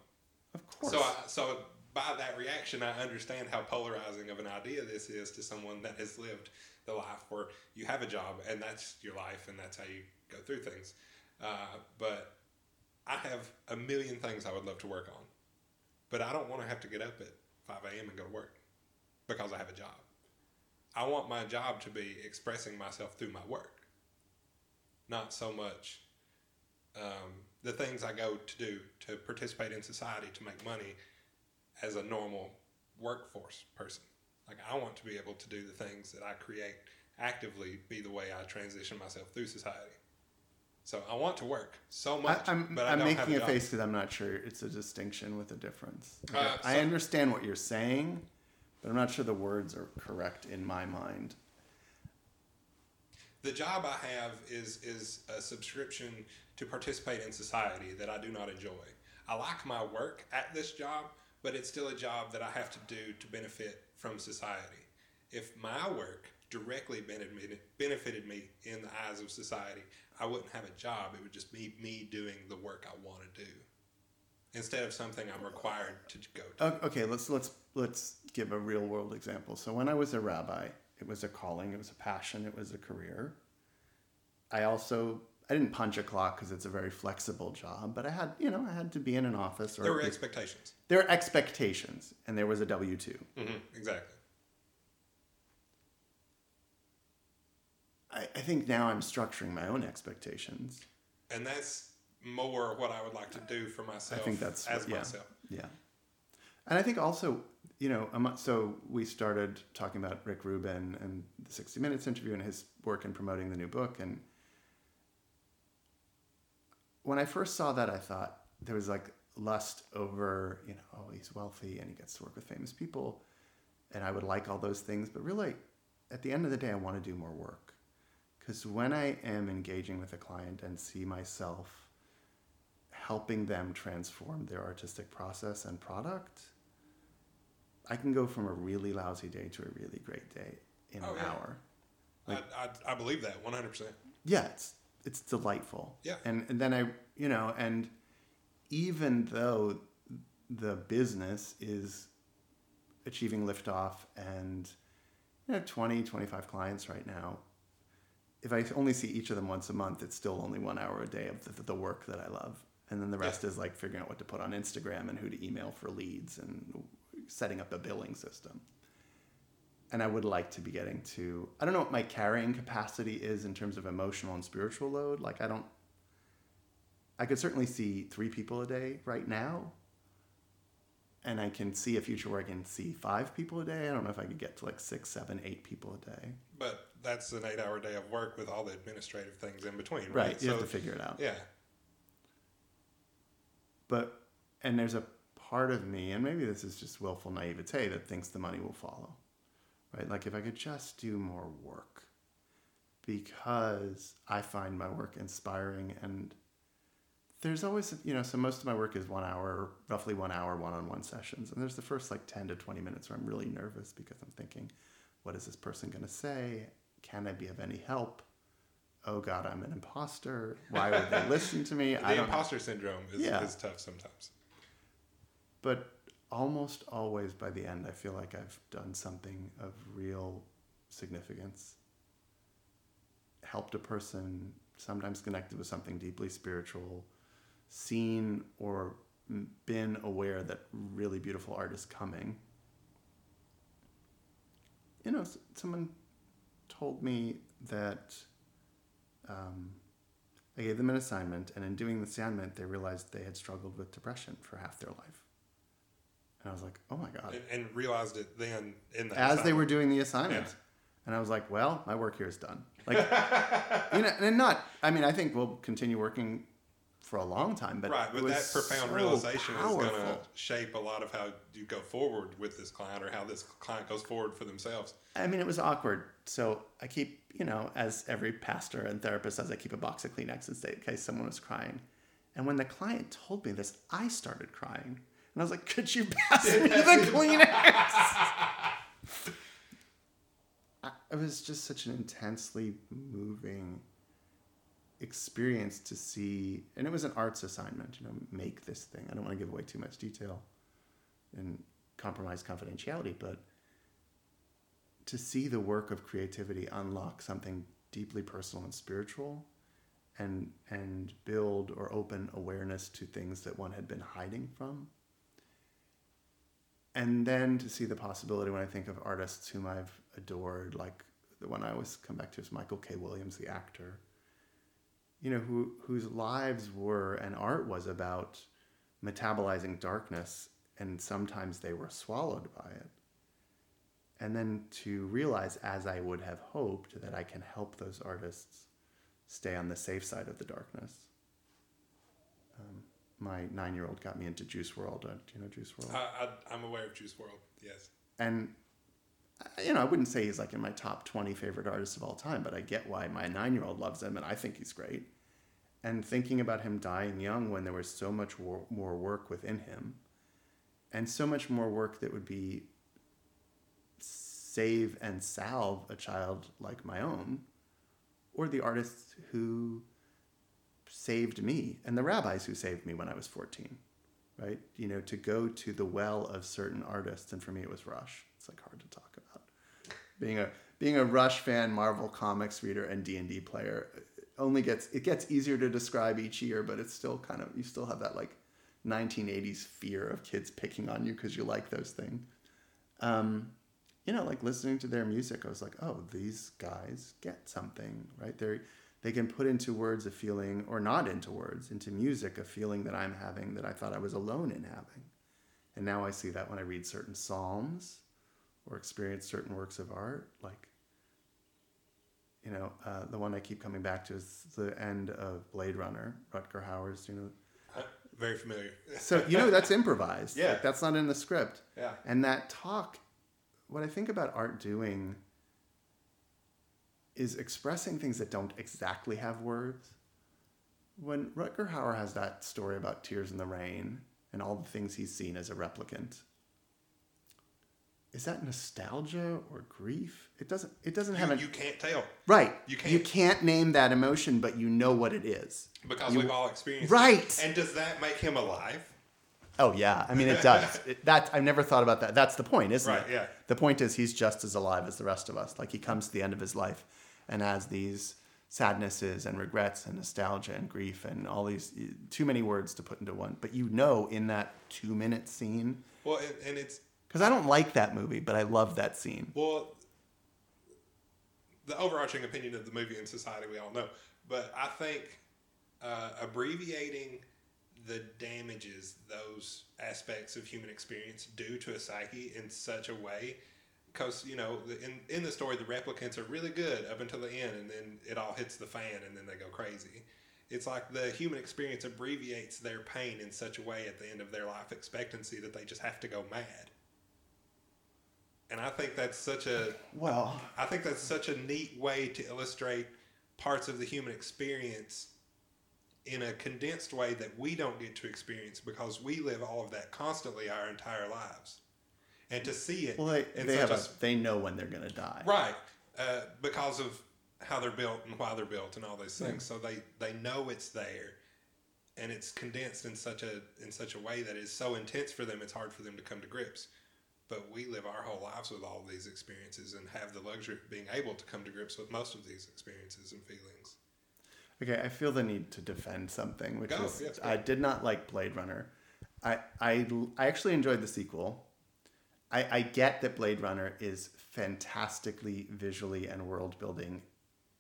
of course. so, I, so by that reaction, I understand how polarizing of an idea this is to someone that has lived the life where you have a job and that's your life and that's how you go through things. Uh, but I have a million things I would love to work on, but I don't want to have to get up at 5 a.m. and go to work because I have a job. I want my job to be expressing myself through my work, not so much um, the things I go to do to participate in society to make money as a normal workforce person. Like I want to be able to do the things that I create actively be the way I transition myself through society. So I want to work so much, I'm, but I have making a, job. face because I'm not sure it's a distinction with a difference. Uh, I so- understand what you're saying, but I'm not sure the words are correct in my mind. The job I have is is a subscription to participate in society that I do not enjoy. I like my work at this job, but it's still a job that I have to do to benefit from society. If my work directly benefited benefited me in the eyes of society, I wouldn't have a job. It would just be me doing the work I want to do instead of something I'm required to go to. Okay, let's let's let's give a real world example. So when I was a rabbi, it was a calling, it was a passion, it was a career. I also I didn't punch a clock because it's a very flexible job, but I had you know I had to be in an office or There were expectations. there are expectations, and there was a W two. hmm exactly. I, I think now I'm structuring my own expectations. and that's more what I would like to do for myself. I think that's as yeah. myself. Yeah. And I think also, you know, so we started talking about Rick Rubin and the 60 Minutes interview and his work in promoting the new book. And when I first saw that, I thought there was like lust over, you know, oh, he's wealthy and he gets to work with famous people. And I would like all those things. But really, at the end of the day, I want to do more work. Because when I am engaging with a client and see myself helping them transform their artistic process and product, I can go from a really lousy day to a really great day in Oh, an yeah. hour. Like- I, I, I believe that 100%. Yeah, it's it's delightful. Yeah. And and then I you know, and even though the business is achieving liftoff and you know 20 25 clients right now if i only see each of them once a month it's still only one hour a day of the, the work that i love. And then the rest is like figuring out what to put on instagram and who to email for leads and setting up a billing system. And i would like to be getting to i don't know what my carrying capacity is in terms of emotional and spiritual load. Like i don't i could certainly see three people a day right now. And I can see a future where I can see five people a day. I don't know if I could get to like six, seven, eight people a day. But that's an eight hour day of work with all the administrative things in between, right? Right. You So, have to figure it out. yeah. But and there's a part of me, and maybe this is just willful naivete, that thinks the money will follow. Right? Like if I could just do more work, because I find my work inspiring and there's always you know so most of my work is one hour roughly one hour one-on-one sessions and there's the first like 10 to 20 minutes where i'm really nervous because i'm thinking what is this person going to say can i be of any help oh god i'm an imposter why would they listen to me The imposter syndrome is, Yeah. is tough sometimes. but almost always by the end i feel like i've done something of real significance helped a person sometimes connected with something deeply spiritual, seen or been aware that really beautiful art is coming. You know, someone told me that um, I gave them an assignment, and in doing the assignment, they realized they had struggled with depression for half their life. And I was like, oh my God. And, and realized it then in the As they were doing the assignment. Yeah. And I was like, well, my work here is done. Like, you know, and not, I mean, I think we'll continue working for a long time, but right, but that profound so realization is going to shape a lot of how you go forward with this client or how this client goes forward for themselves. I mean, it was awkward. So I keep, you know, as every pastor and therapist does, I keep a box of Kleenex in state in case someone was crying. And when the client told me this, I started crying. And I was like, could you pass me the Kleenex? It was just such an intensely moving experience to see. And it was an arts assignment, you know, make this thing. I don't want to give away too much detail and compromise confidentiality, but to see the work of creativity unlock something deeply personal and spiritual and and build or open awareness to things that one had been hiding from and then to see the possibility when i think of artists whom i've adored like the one i always come back to is michael k williams the actor you know who whose lives were and art was about metabolizing darkness and sometimes they were swallowed by it and then to realize as i would have hoped that i can help those artists stay on the safe side of the darkness um, my nine-year-old got me into Juice WRLD uh, do you know Juice WRLD I, I'm aware of Juice WRLD. Yes. and you know i wouldn't say he's like in my top 20 favorite artists of all time but i get why my nine-year-old loves him and i think he's great. And thinking about him dying young when there was so much wor- more work within him and so much more work that would be save and salve a child like my own or the artists who saved me and the rabbis who saved me when i was 14 right? You know to go to the well of certain artists and for me it was rush. It's like hard to talk being a being a rush fan marvel comics reader and d&d player it only gets it gets easier to describe each year but it's still kind of you still have that like 1980s fear of kids picking on you because you like those things. Um, you know like listening to their music i was like oh these guys get something right? They they can put into words a feeling or not into words into music a feeling that i'm having that i thought i was alone in having. And now i see that when i read certain psalms or experience certain works of art like you know uh, the one i keep coming back to is the end of blade runner rutger hauer's you know Uh, very familiar. so you know that's improvised Yeah. like, that's not in the script yeah. and that talk, what I think about art doing is expressing things that don't exactly have words. When Rutger Hauer has that story about Tears in the Rain and all the things he's seen as a replicant, is that nostalgia or grief? It doesn't. It doesn't have You, an you can't tell right. you You can't. can't name that emotion, but you know what it is. because You- we've all experienced Right. it. And does that make him alive? Oh yeah, I mean it does. It, that I've never thought about that. That's the point, isn't Right, it? yeah. The point is he's just as alive as the rest of us. Like he comes to the end of his life, and has these sadnesses and regrets and nostalgia and grief and all these too many words to put into one. But you know, in that two minute scene, Well, and, and it's because I don't like that movie, but I love that scene. Well, the overarching opinion of the movie in society, we all know. But I think uh, abbreviating the damages those aspects of human experience do to a psyche in such a way, because you know, in in the story, the replicants are really good up until the end, and then it all hits the fan, and then they go crazy. It's like the human experience abbreviates their pain in such a way at the end of their life expectancy that they just have to go mad. And I think that's such a Well, I think that's such a neat way to illustrate parts of the human experience in a condensed way that we don't get to experience because we live all of that constantly our entire lives. And to see it well, they, they have a, a, they know when they're gonna die. right uh, because of how they're built and why they're built and all those things. So they they know it's there, and it's condensed in such a in such a way that is so intense for them. It's hard for them to come to grips. But we live our whole lives with all of these experiences and have the luxury of being able to come to grips with most of these experiences and feelings. Okay, I feel the need to defend something, which Go, is yes. I did not like Blade Runner. I, I I actually enjoyed the sequel. I, I get that Blade Runner is fantastically visually and world building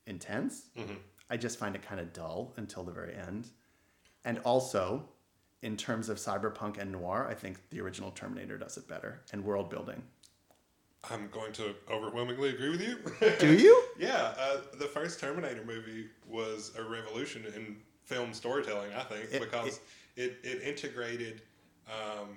intense. Mm-hmm. I just find it kind of dull until the very end. And also, in terms of cyberpunk and noir, I think the original Terminator does it better and world building. I'm going to overwhelmingly agree with you. Do you? yeah, uh, the first Terminator movie was a revolution in film storytelling, I think, It- because it, it, integrated um,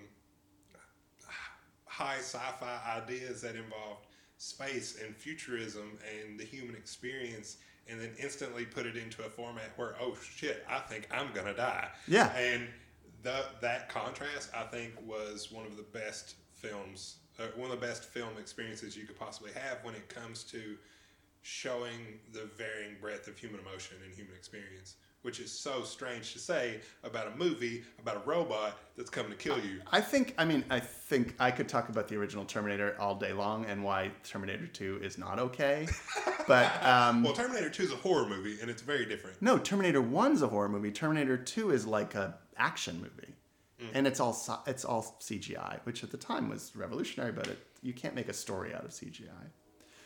high sci-fi ideas that involved space and futurism and the human experience and then instantly put it into a format where oh shit i think i'm gonna die Yeah. and the, that contrast i think was one of the best films uh, one of the best film experiences you could possibly have when it comes to showing the varying breadth of human emotion and human experience which is so strange to say about a movie about a robot that's coming to kill you I think, I mean, I think I could talk about the original Terminator all day long and why Terminator 2 is not okay. But um, well terminator 2 is a horror movie and it's very different no, Terminator 1's a horror movie. Terminator 2 is like a action movie. Mm. And it's all it's all CGI, which at the time was revolutionary, but it, you can't make a story out of CGI.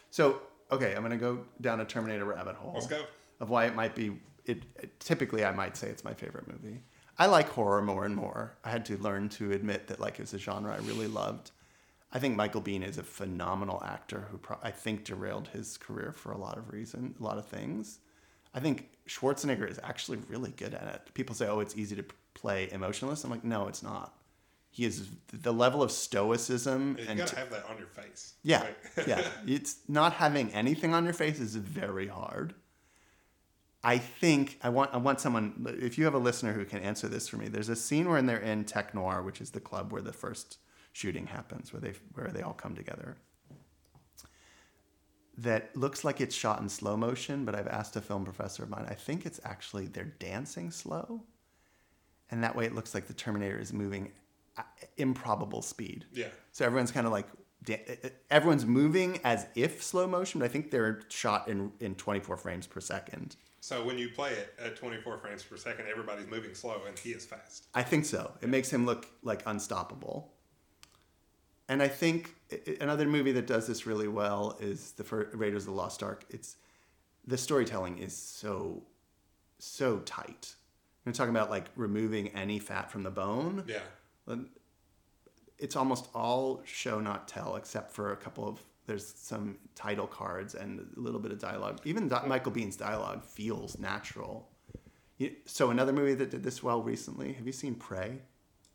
So, okay, I'm going to go down a Terminator rabbit hole. Let's go. Of why it might be it, it typically I might say it's my favorite movie. I like horror more and more. I had to learn to admit that like it's a genre I really loved. I think Michael Biehn is a phenomenal actor who pro- I think derailed his career for a lot of reason, a lot of things. I think Schwarzenegger is actually really good at it. People say, "Oh, it's easy to play emotionless." I'm like, "No, it's not." He is the level of stoicism you and gotta t- have that on your face yeah, Like- yeah. It's not having anything on your face is very hard. I think I want I want someone. If you have a listener who can answer this for me, there's a scene where they're in Tech Noir, which is the club where the first shooting happens, where they where they all come together. That looks like it's shot in slow motion, but I've asked a film professor of mine. I think it's actually they're dancing slow, and that way it looks like the Terminator is moving at improbable speed. yeah So everyone's kind of like everyone's moving as if slow motion, but I think they're shot in in 24 frames per second. So when you play it at 24 frames per second, everybody's moving slow and he is fast. I think so. It makes him look like unstoppable. And I think another movie that does this really well is the Raiders of the Lost Ark. It's the storytelling is so so tight. We're talking about like removing any fat from the bone. Yeah. it's almost all show not tell except for a couple of there's some title cards and a little bit of dialogue even michael biehn's dialogue feels natural You- so another movie that did this well recently have you seen prey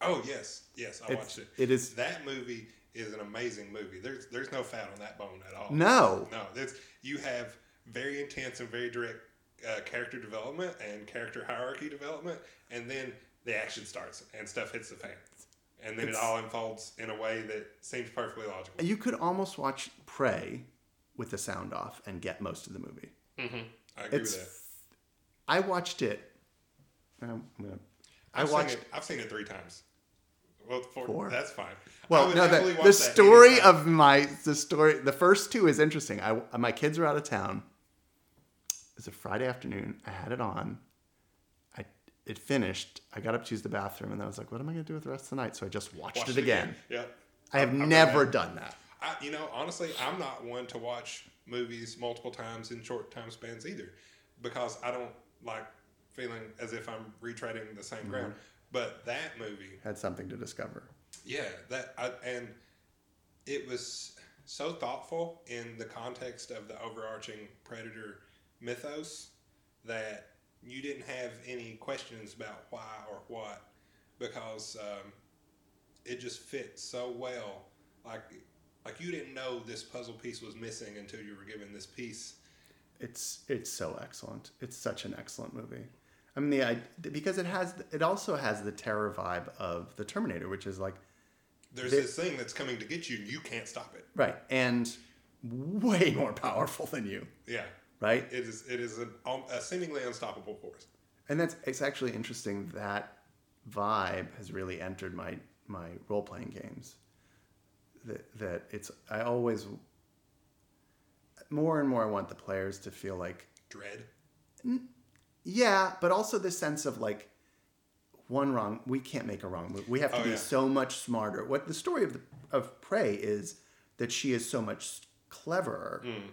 Oh yes, yes, I It's- watched it. it is- that movie is an amazing movie. There's there's no fat on that bone at all. no no. There's you have very intense and very direct uh, character development and character hierarchy development, and then the action starts and stuff hits the fan, and then It's- it all unfolds in a way that seems perfectly logical. you could almost watch prey with the sound off and get most of the movie I agree it's with that. i watched it um, gonna- i I've watched Seen it, I've seen it three times. Well, four, Four. That's fine. Well, no, the, the story of my the story the first two is interesting. I my kids were out of town. It was a Friday afternoon. I had it on. I it finished. I got up to use the bathroom, and then I was like, "What am I going to do with the rest of the night?" So I just watched, Watched it again. Yeah. I have done never done that. I, you know, honestly, I'm not one to watch movies multiple times in short time spans either, because I don't like feeling as if I'm retreading the same Mm-hmm. ground. But that movie, Had something to discover. yeah, that I, and it was so thoughtful in the context of the overarching predator mythos that you didn't have any questions about why or what because um, it just fit so well. Like like you didn't know this puzzle piece was missing until you were given this piece. It's it's so excellent. It's such an excellent movie. I mean, the I, because it has it also has the terror vibe of the Terminator, which is like there's There- this thing that's coming to get you and you can't stop it. Right and way more powerful than you, yeah right? it is it is an, um, a seemingly unstoppable force And that's it's actually interesting that vibe has really entered my my role playing games. That that it's I always more and more I want the players to feel like dread Yeah, but also the sense of like one wrong, we can't make a wrong move. We have to Oh, be yeah. so much smarter. What the story of the, of Prey is that she is so much cleverer, Mm.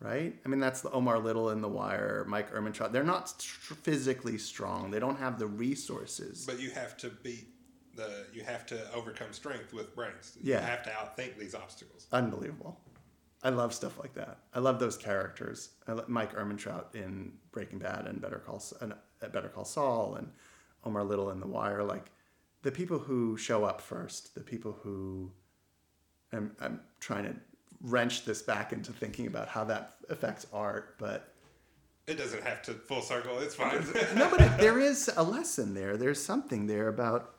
Right? I mean, that's the Omar Little in The Wire, Mike Ehrmantraut. They're not physically strong. They don't have the resources. But you have to beat the. You have to overcome strength with brains. Yeah. You have to outthink these obstacles. Unbelievable. I love stuff like that. I love those characters. I lo- Mike Ehrmantraut in Breaking Bad and Better Call and uh, Better Call Saul and Omar Little in The Wire. Like the people who show up first, the people who I'm, I'm trying to wrench this back into thinking about how that affects art, but It doesn't have to full circle. It's fine. no, but it, there is a lesson there. There's something there about.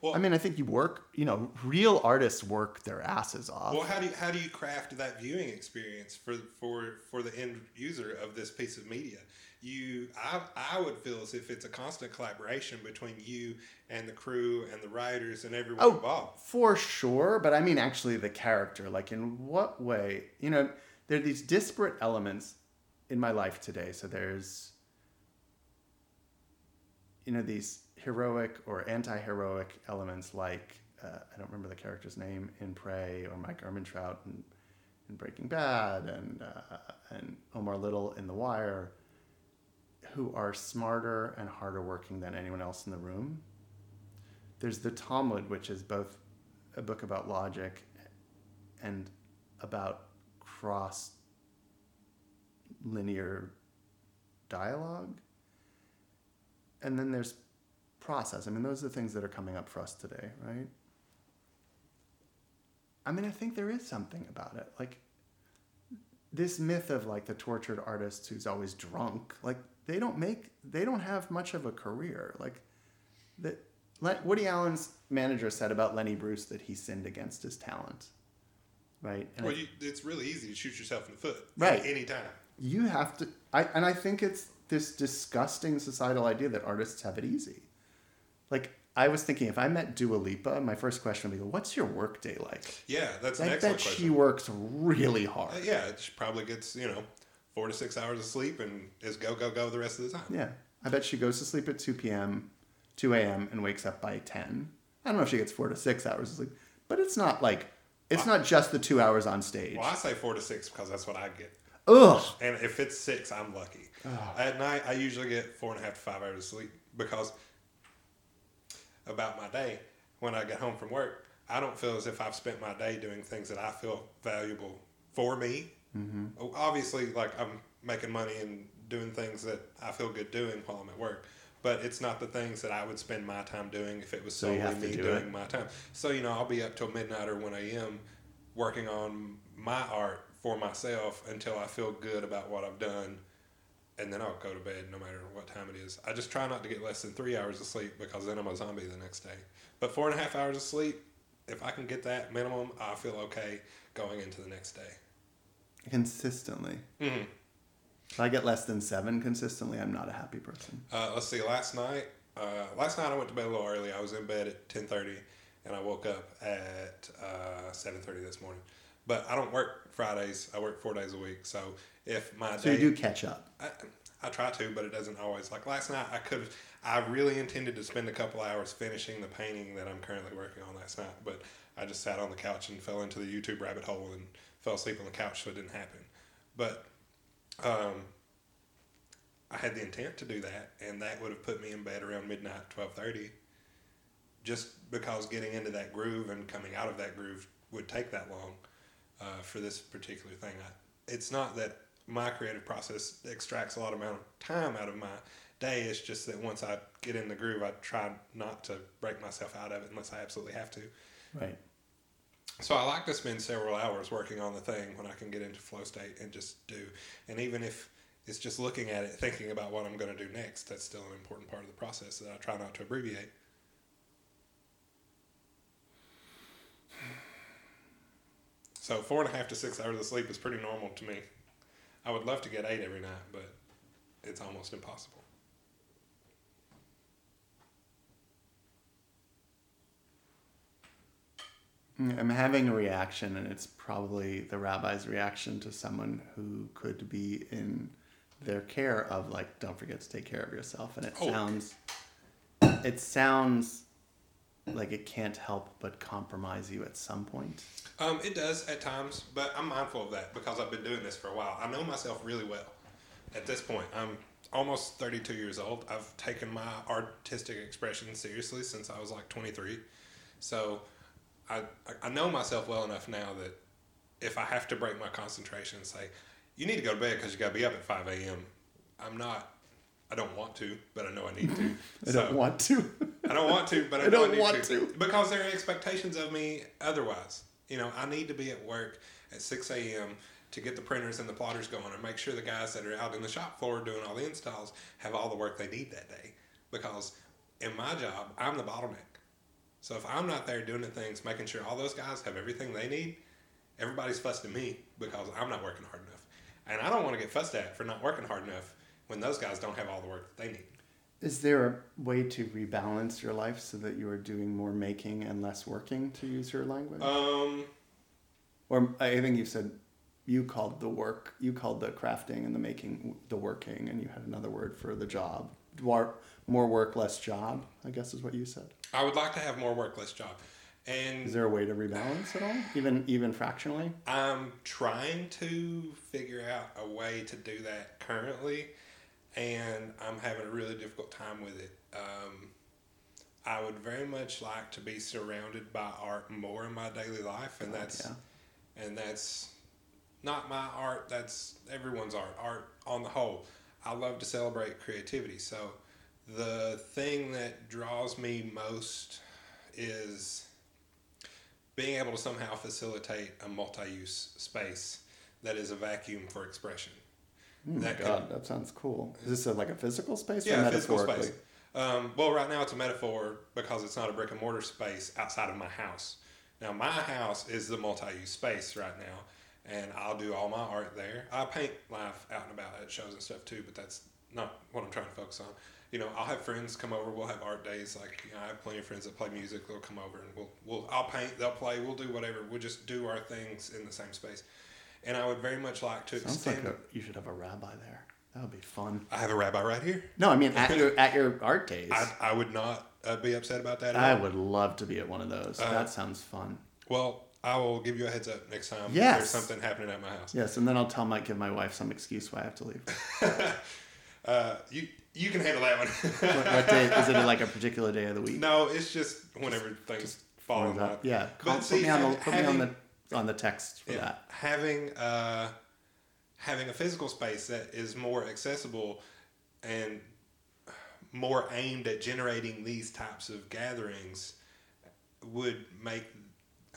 Well- I mean, I think you work. You know, real artists work their asses off. Well, how do you, how do you craft that viewing experience for for for the end user of this piece of media? You, I, I would feel as if it's a constant collaboration between you and the crew and the writers and everyone Oh, involved. for sure. But I mean, actually, the character. Like, in what way? You know, there are these disparate elements in my life today. So there's, you know, these heroic or anti-heroic elements, like uh, I don't remember the character's name in Prey or Mike Ehrmantraut in, in Breaking Bad and uh, and Omar Little in The Wire, who are smarter and harder working than anyone else in the room there's the Talmud, which is both a book about logic and about cross linear dialogue. And then there's process. I mean, those are the things that are coming up for us today, right? I mean, I think there is something about it. Like this myth of like the tortured artist who's always drunk, like they don't make, they don't have much of a career. Like that Woody Allen's manager said about Lenny Bruce that he sinned against his talent, right? And Well, I- you, it's really easy to shoot yourself in the foot, Right. Any time. you have to I and I think it's this disgusting societal idea that artists have it easy. Like I was thinking if I met Dua Lipa, my first question would be, "What's your work day like?" Yeah, that's I an bet excellent she works really hard. Uh, yeah, she probably gets you know four to six hours of sleep and is go go go the rest of the time. Yeah. I bet she goes to sleep at 2 p.m., 2 a.m., and wakes up by 10. I don't know if she gets four to six hours of sleep, but it's not like, it's not just the two hours on stage. Well, I say four to six because that's what I get. Ugh. And if it's six, I'm lucky. At night, I usually get four and a half to five hours of sleep because about my day, when I get home from work, I don't feel as if I've spent my day doing things that I feel valuable for me. Mm-hmm. Obviously, like I'm making money and doing things that I feel good doing while I'm at work. But it's not the things that I would spend my time doing if it was So solely to me do doing it. my time. So, you know, I'll be up till midnight or 1 a.m. working on my art for myself until I feel good about what I've done. And then I'll go to bed no matter what time it is. I just try not to get less than three hours of sleep because then I'm a zombie the next day. But four and a half hours of sleep, if I can get that minimum, I feel okay going into the next day. Consistently. Mm-hmm. If I get less than seven consistently, I'm not a happy person. Uh, let's see. Last night, uh, last night I went to bed a little early. I was in bed at ten thirty, and I woke up at uh, seven thirty this morning. But I don't work Fridays. I work four days a week. So if my So day, you do catch up. I, I try to, but it doesn't always. Like last night, I could. I really intended to spend a couple hours finishing the painting that I'm currently working on last night, but I just sat on the couch and fell into the YouTube rabbit hole and fell asleep on the couch, so it didn't happen. But um, I had the intent to do that, and that would have put me in bed around midnight, twelve thirty. Just because getting into that groove and coming out of that groove would take that long uh, for this particular thing. I, it's not that my creative process extracts a lot amount of time out of my day. It's just that once I get in the groove, I try not to break myself out of it unless I absolutely have to. Right. So I like to spend several hours working on the thing when I can get into flow state and just do. And even if it's just looking at it, thinking about what I'm going to do next, that's still an important part of the process that I try not to abbreviate. So four and a half to six hours of sleep is pretty normal to me. I would love to get eight every night, but it's almost impossible. I'm having a reaction, and it's probably the rabbi's reaction to someone who could be in their care of like don't forget to take care of yourself and it Oh. sounds it sounds like it can't help but compromise you at some point Um, it does at times, but I'm mindful of that because I've been doing this for a while. I know myself really well. At this point, I'm almost 32 years old. I've taken my artistic expression seriously since I was like 23. So I, I- I know myself well enough now that if I have to break my concentration and say, you need to go to bed because you got to be up at 5 a.m., I'm not, I don't want to, but I know I need to. i So- don't want to I don't want to, but I, I know don't need want to. to. because there are expectations of me otherwise. You know, I need to be at work at six a.m. to get the printers and the plotters going, and make sure the guys that are out in the shop floor doing all the installs have all the work they need that day. Because in my job, I'm the bottleneck. So if I'm not there doing the things, making sure all those guys have everything they need, everybody's fussed at me because I'm not working hard enough. And I don't want to get fussed at for not working hard enough when those guys don't have all the work that they need. is there a way to rebalance your life so that you are doing more making and less working to use your language Um, or i think you said you called the work you called the crafting and the making the working and you had another word for the job more, more work less job i guess is what you said I would like to have more work, less job. And is there a way to rebalance at all even even fractionally I'm trying to figure out a way to do that currently, and I'm having a really difficult time with it. Um, I would very much like to be surrounded by art more in my daily life, and that's yeah and that's not my art. That's everyone's art. Art on the whole. I love to celebrate creativity. So the thing that draws me most is being able to somehow facilitate a multi-use space that is a vacuum for expression. Oh That God, that sounds cool. Is this a, like a physical space or Yeah, a physical space. Um, well, right now it's a metaphor because it's not a brick and mortar space outside of my house. Now, my house is the multi-use space right now, and I'll do all my art there. I paint live out and about at shows and stuff too, but that's not what I'm trying to focus on. You know, I'll have friends come over. We'll have art days. Like you know, I have plenty of friends that play music. They'll come over and we'll we'll I'll paint. They'll play. We'll do whatever. We'll just do our things in the same space. And I would very much like to Sounds extend. like a, you should have a rabbi there. That would be fun. I have a rabbi right here. No, I mean at your at your art days. I, I would not uh, be upset about that. At I all. would love to be at one of those. Uh, that sounds fun. Well, I will give you a heads up next time. if Yes. There's something happening at my house. Yes, and then I'll tell my give my wife some excuse why I have to leave. uh, you you can handle that one. what, what day is it? Like a particular day of the week? no, it's just whenever things fall in that- yeah, But call- see, put me on the put me on the on the text for Yeah, that. having uh, having a physical space that is more accessible and more aimed at generating these types of gatherings would make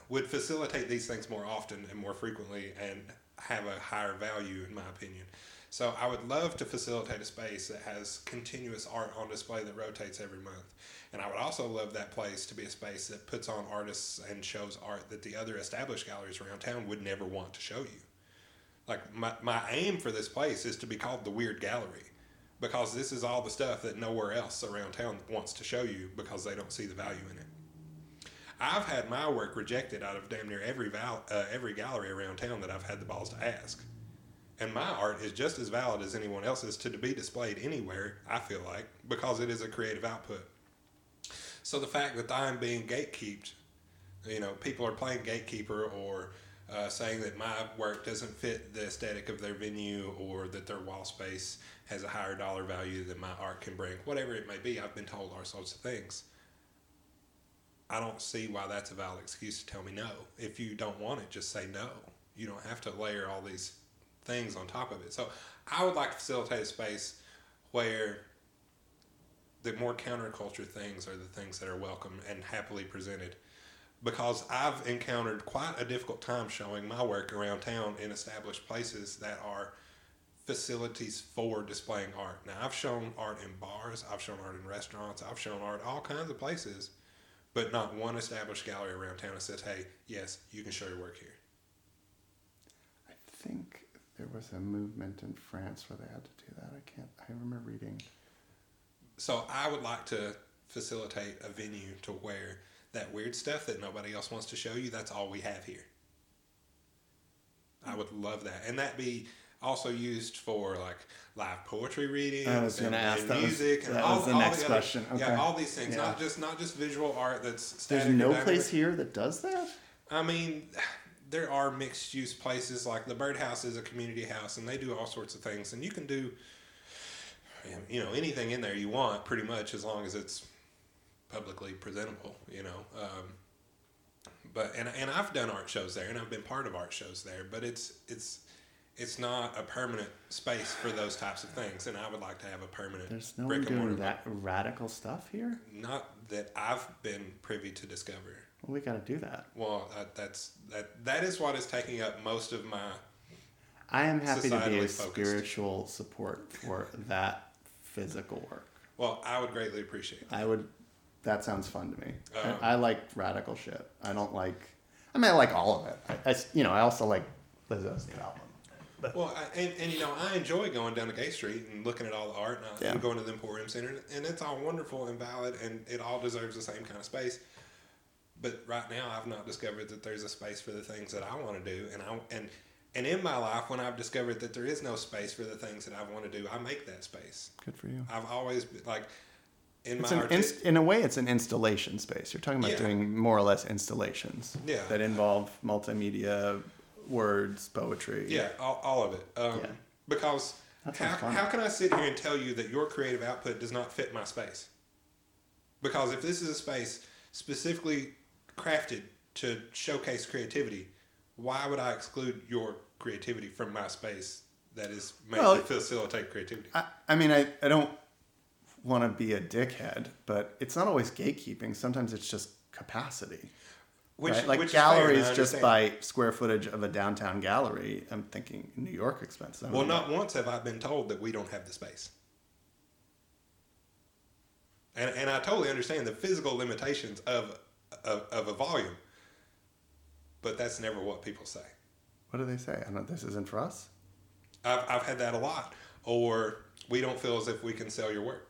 would facilitate these things more often and more frequently and have a higher value in my opinion. So I would love to facilitate a space that has continuous art on display that rotates every month. And I would also love that place to be a space that puts on artists and shows art that the other established galleries around town would never want to show you. Like my, my aim for this place is to be called the Weird Gallery because this is all the stuff that nowhere else around town wants to show you because they don't see the value in it. I've had my work rejected out of damn near every val- uh, every gallery around town that I've had the balls to ask. And my art is just as valid as anyone else's to be displayed anywhere, I feel like, because it is a creative output. So the fact that I'm being gatekeeped, you know, people are playing gatekeeper or uh, saying that my work doesn't fit the aesthetic of their venue or that their wall space has a higher dollar value than my art can bring, whatever it may be, I've been told all sorts of things. I don't see why that's a valid excuse to tell me no. If you don't want it, just say no. You don't have to layer all these things on top of it. So I would like to facilitate a space where the more counterculture things are the things that are welcome and happily presented. Because I've encountered quite a difficult time showing my work around town in established places that are facilities for displaying art. Now, I've shown art in bars, I've shown art in restaurants, I've shown art all kinds of places, but not one established gallery around town that says, hey, yes, you can show your work here. I think there was a movement in France where they had to do that. I can't. I remember reading. So I would like to facilitate a venue to where that weird stuff that nobody else wants to show you, that's all we have here. I would love that. And that be also used for like live poetry was and, and that was- music and that all, was the all next other- question. Okay. Yeah, all these things, Yeah. not just not just visual art that's There's no dynamic. place here that does that. I mean, there are mixed use places like the Birdhouse is a community house, and they do all sorts of things, and you can do, you know, anything in there you want, pretty much, as long as it's publicly presentable. You know, um, but and and I've done art shows there, and I've been part of art shows there, but it's it's it's not a permanent space for those types of things, and I would like to have a permanent There's no brick one and mortar. doing that radical stuff here. Not that I've been privy to discover. Well, we got to do that. Well, that, that's that. That is what is taking up most of my. I am happy to be a focused. spiritual support for that physical work. Well, I would greatly appreciate. That. I would. That sounds fun to me. Um, I, I like radical shit. I don't like. I mean, I like all of it. I, I you know, I also like Lizzo's new album. Well, I, and, and you know, I enjoy going down to Gay Street and looking at all the art, and I, Yeah. I'm going to the Emporium Center, and it's all wonderful and valid, and it all deserves the same kind of space. But right now, I've not discovered that there's a space for the things that I want to do, and I and and in my life, when I've discovered that there is no space for the things that I want to do, I make that space. Good for you. I've always been like in It's my an inst- in a way, it's an installation space. You're talking about Yeah. doing more or less installations Yeah. that involve multimedia, words, poetry. Yeah, all, all of it. Um, Yeah. Because how, fun. how can I sit here and tell you that your creative output does not fit my space? Because if this is a space specifically crafted to showcase creativity, why would I exclude your creativity from my space that is made Well, to facilitate creativity? I, I mean, I, I don't want to be a dickhead, but it's not always gatekeeping. Sometimes it's just capacity. Which, right? Like which is fair, galleries, just by square footage of a downtown gallery. I'm thinking New York expenses. Well, don't know. not once have I been told that we don't have the space. And, and I totally understand the physical limitations of, of, of a volume, but that's never what people say. What do they say? I don't. This isn't for us. I've, I've had that a lot. Or we don't feel as if we can sell your work.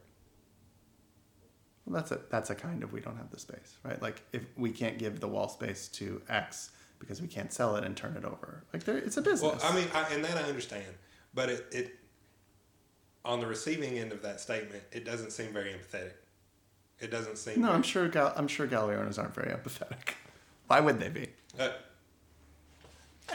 Well, that's a that's a kind of we don't have the space, right? Like if we can't give the wall space to X because we can't sell it and turn it over, like there, it's a business. Well, I mean, I, and that I understand, but it, it on the receiving end of that statement, it doesn't seem very empathetic. It doesn't seem. no, I'm sure. Gal- I'm sure gallery owners aren't very empathetic. Why would they be? Uh,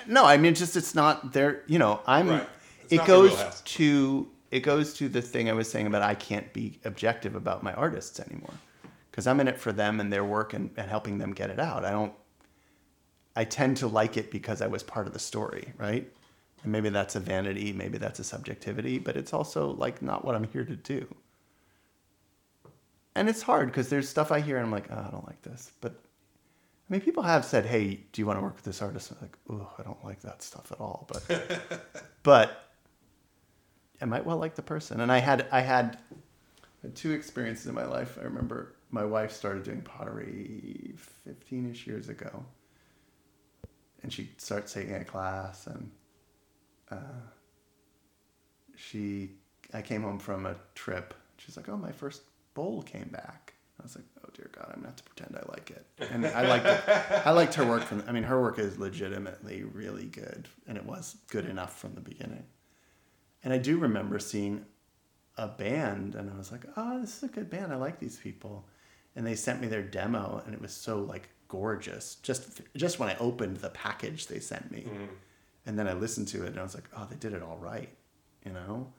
No, I mean, just it's not there. You know, I'm. Right. It goes to it goes to the thing I was saying about I can't be objective about my artists anymore because I'm in it for them and their work and, and helping them get it out. I don't. I tend to like it because I was part of the story, right? And maybe that's a vanity, maybe that's a subjectivity, but it's also like not what I'm here to do. And it's hard because there's stuff I hear and I'm like, oh, I don't like this. But I mean, people have said, "Hey, do you want to work with this artist?" I'm like, "Oh, I don't like that stuff at all." But, but I might well like the person. And I had I had two experiences in my life. I remember my wife started doing pottery 15ish years ago, and she starts taking a class, and uh, she I came home from a trip. She's like, "Oh, my first bowl came back." I was like, "Oh dear God, I'm gonna have to pretend I like it." And I liked it. I liked her work from. I mean, her work is legitimately really good, and it was good enough from the beginning. And I do remember seeing a band, and I was like, "Oh, this is a good band. I like these people." And they sent me their demo, and it was so like gorgeous. Just just when I opened the package they sent me, Mhm. and then I listened to it, and I was like, "Oh, they did it all right," you know.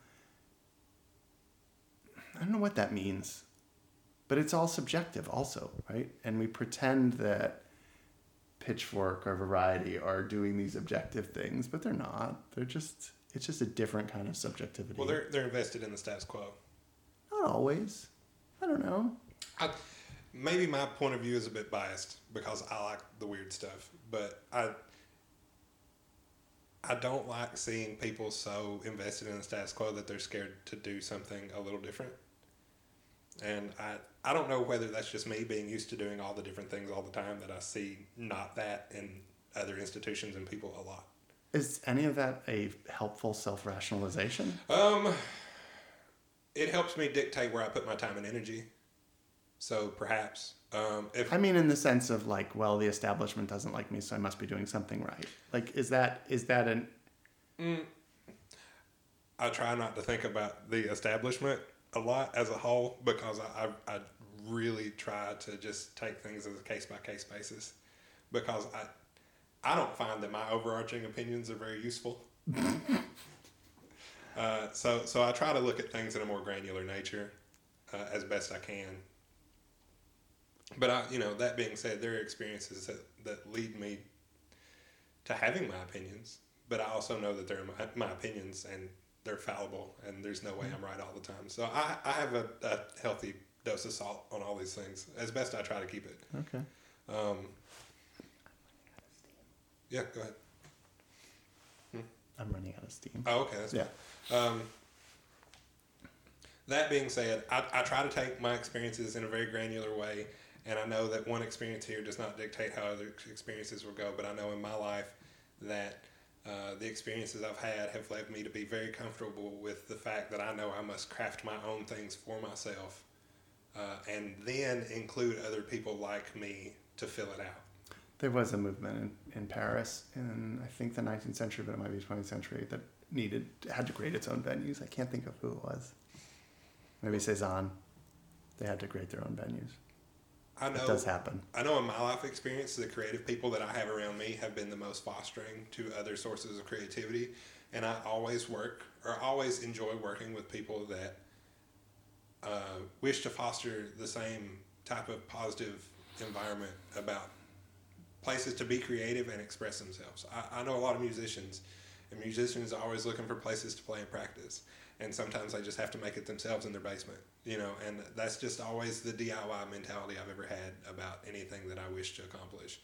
I don't know what that means, but it's all subjective, also, right? And we pretend that Pitchfork or Variety are doing these objective things, but they're not. They're just it's just a different kind of subjectivity. Well, they're they're invested in the status quo. not always. I don't know. I, maybe my point of view is a bit biased because I like the weird stuff, but I I don't like seeing people so invested in the status quo that they're scared to do something a little different. And I I don't know whether that's just me being used to doing all the different things all the time that I see not that in other institutions and people a lot. Is any of that a helpful self rationalization? Um, it helps me dictate where I put my time and energy. So perhaps, um, if I mean, in the sense of like, well, the establishment doesn't like me, so I must be doing something right. Like, is that is that an Mm, I try not to think about the establishment a lot as a whole because I, I, I really try to just take things as a case by case basis because I I don't find that my overarching opinions are very useful. uh, so so I try to look at things in a more granular nature uh, as best I can. But I, you know, that being said, there are experiences that, that lead me to having my opinions. But I also know that they're my, my opinions and they're fallible, and there's no way I'm right all the time. So I, I have a, a healthy dose of salt on all these things as best I try to keep it. Okay. Um, yeah, go ahead. I'm running out of steam. Oh, okay, that's Yeah. Um, that being said, I, I try to take my experiences in a very granular way, and I know that one experience here does not dictate how other experiences will go. But I know in my life that uh, the experiences I've had have led me to be very comfortable with the fact that I know I must craft my own things for myself, uh, and then include other people like me to fill it out. There was a movement in, in Paris in I think the 19th century, but it might be 20th century that needed had to create its own venues. I can't think of who it was. Maybe Cezanne. They had to create their own venues. I know It does happen. I know in my life experience, the creative people that I have around me have been the most fostering to other sources of creativity. And I always work or always enjoy working with people that uh, wish to foster the same type of positive environment about places to be creative and express themselves. I, I know a lot of musicians, and musicians are always looking for places to play and practice. And sometimes they just have to make it themselves in their basement, you know, and that's just always the DIY mentality I've ever had about anything that I wish to accomplish.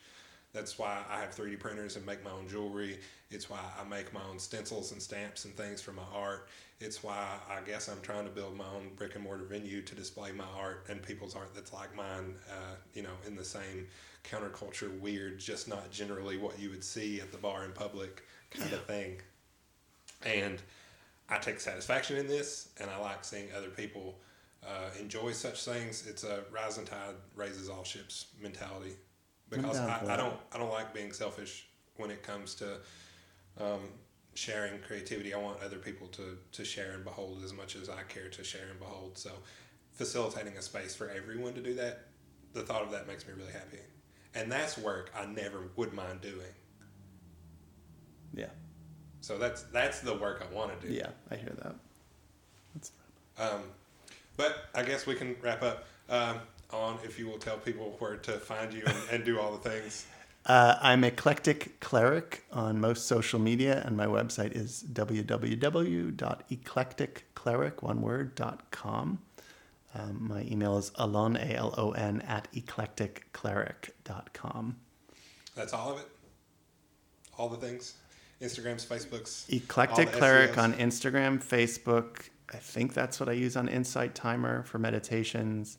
That's why I have 3D printers and make my own jewelry. It's why I make my own stencils and stamps and things for my art. It's why I guess I'm trying to build my own brick and mortar venue to display my art and people's art that's like mine, uh, you know, in the same counterculture, weird, just not generally what you would see at the bar in public kind of thing. And I take satisfaction in this, and I like seeing other people uh, enjoy such things. It's a rising tide raises all ships mentality because I, I don't I don't like being selfish when it comes to um, sharing creativity. I want other people to to share and behold as much as I care to share and behold. So facilitating a space for everyone to do that, the thought of that makes me really happy, and that's work I never would mind doing. Yeah. So that's that's the work I want to do. Yeah, I hear that. That's Um, but I guess we can wrap up um, on if you will tell people where to find you and, and do all the things. Uh, I'm Eclectic Cleric on most social media, and my website is www.eclecticcleric, one word, dot com. Um, my email is alon, A L O N, at eclecticcleric.com. That's all of it. All the things. Instagrams, Facebooks. Eclectic Cleric on Instagram, Facebook. I think that's what I use on Insight Timer for meditations.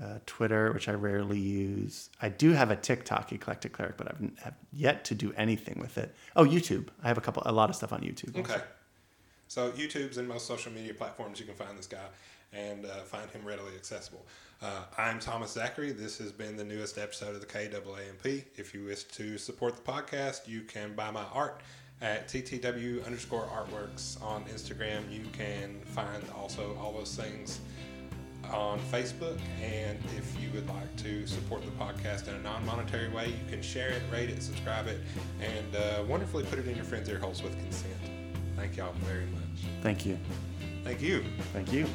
Uh, Twitter, which I rarely use. I do have a TikTok, Eclectic Cleric, but I've have yet to do anything with it. Oh, YouTube. I have a couple, a lot of stuff on YouTube. also. Okay. So YouTube's and most social media platforms you can find this guy and uh, find him readily accessible. Uh, I'm Thomas Zachary. This has been the newest episode of the KAANP. If you wish to support the podcast, you can buy my art at TTW underscore artworks on Instagram. You can find also all those things on Facebook. And if you would like to support the podcast in a non monetary way, you can share it, rate it, subscribe it, and uh, wonderfully put it in your friends' ear holes with consent. Thank y'all very much. Thank you. Thank you. Thank you.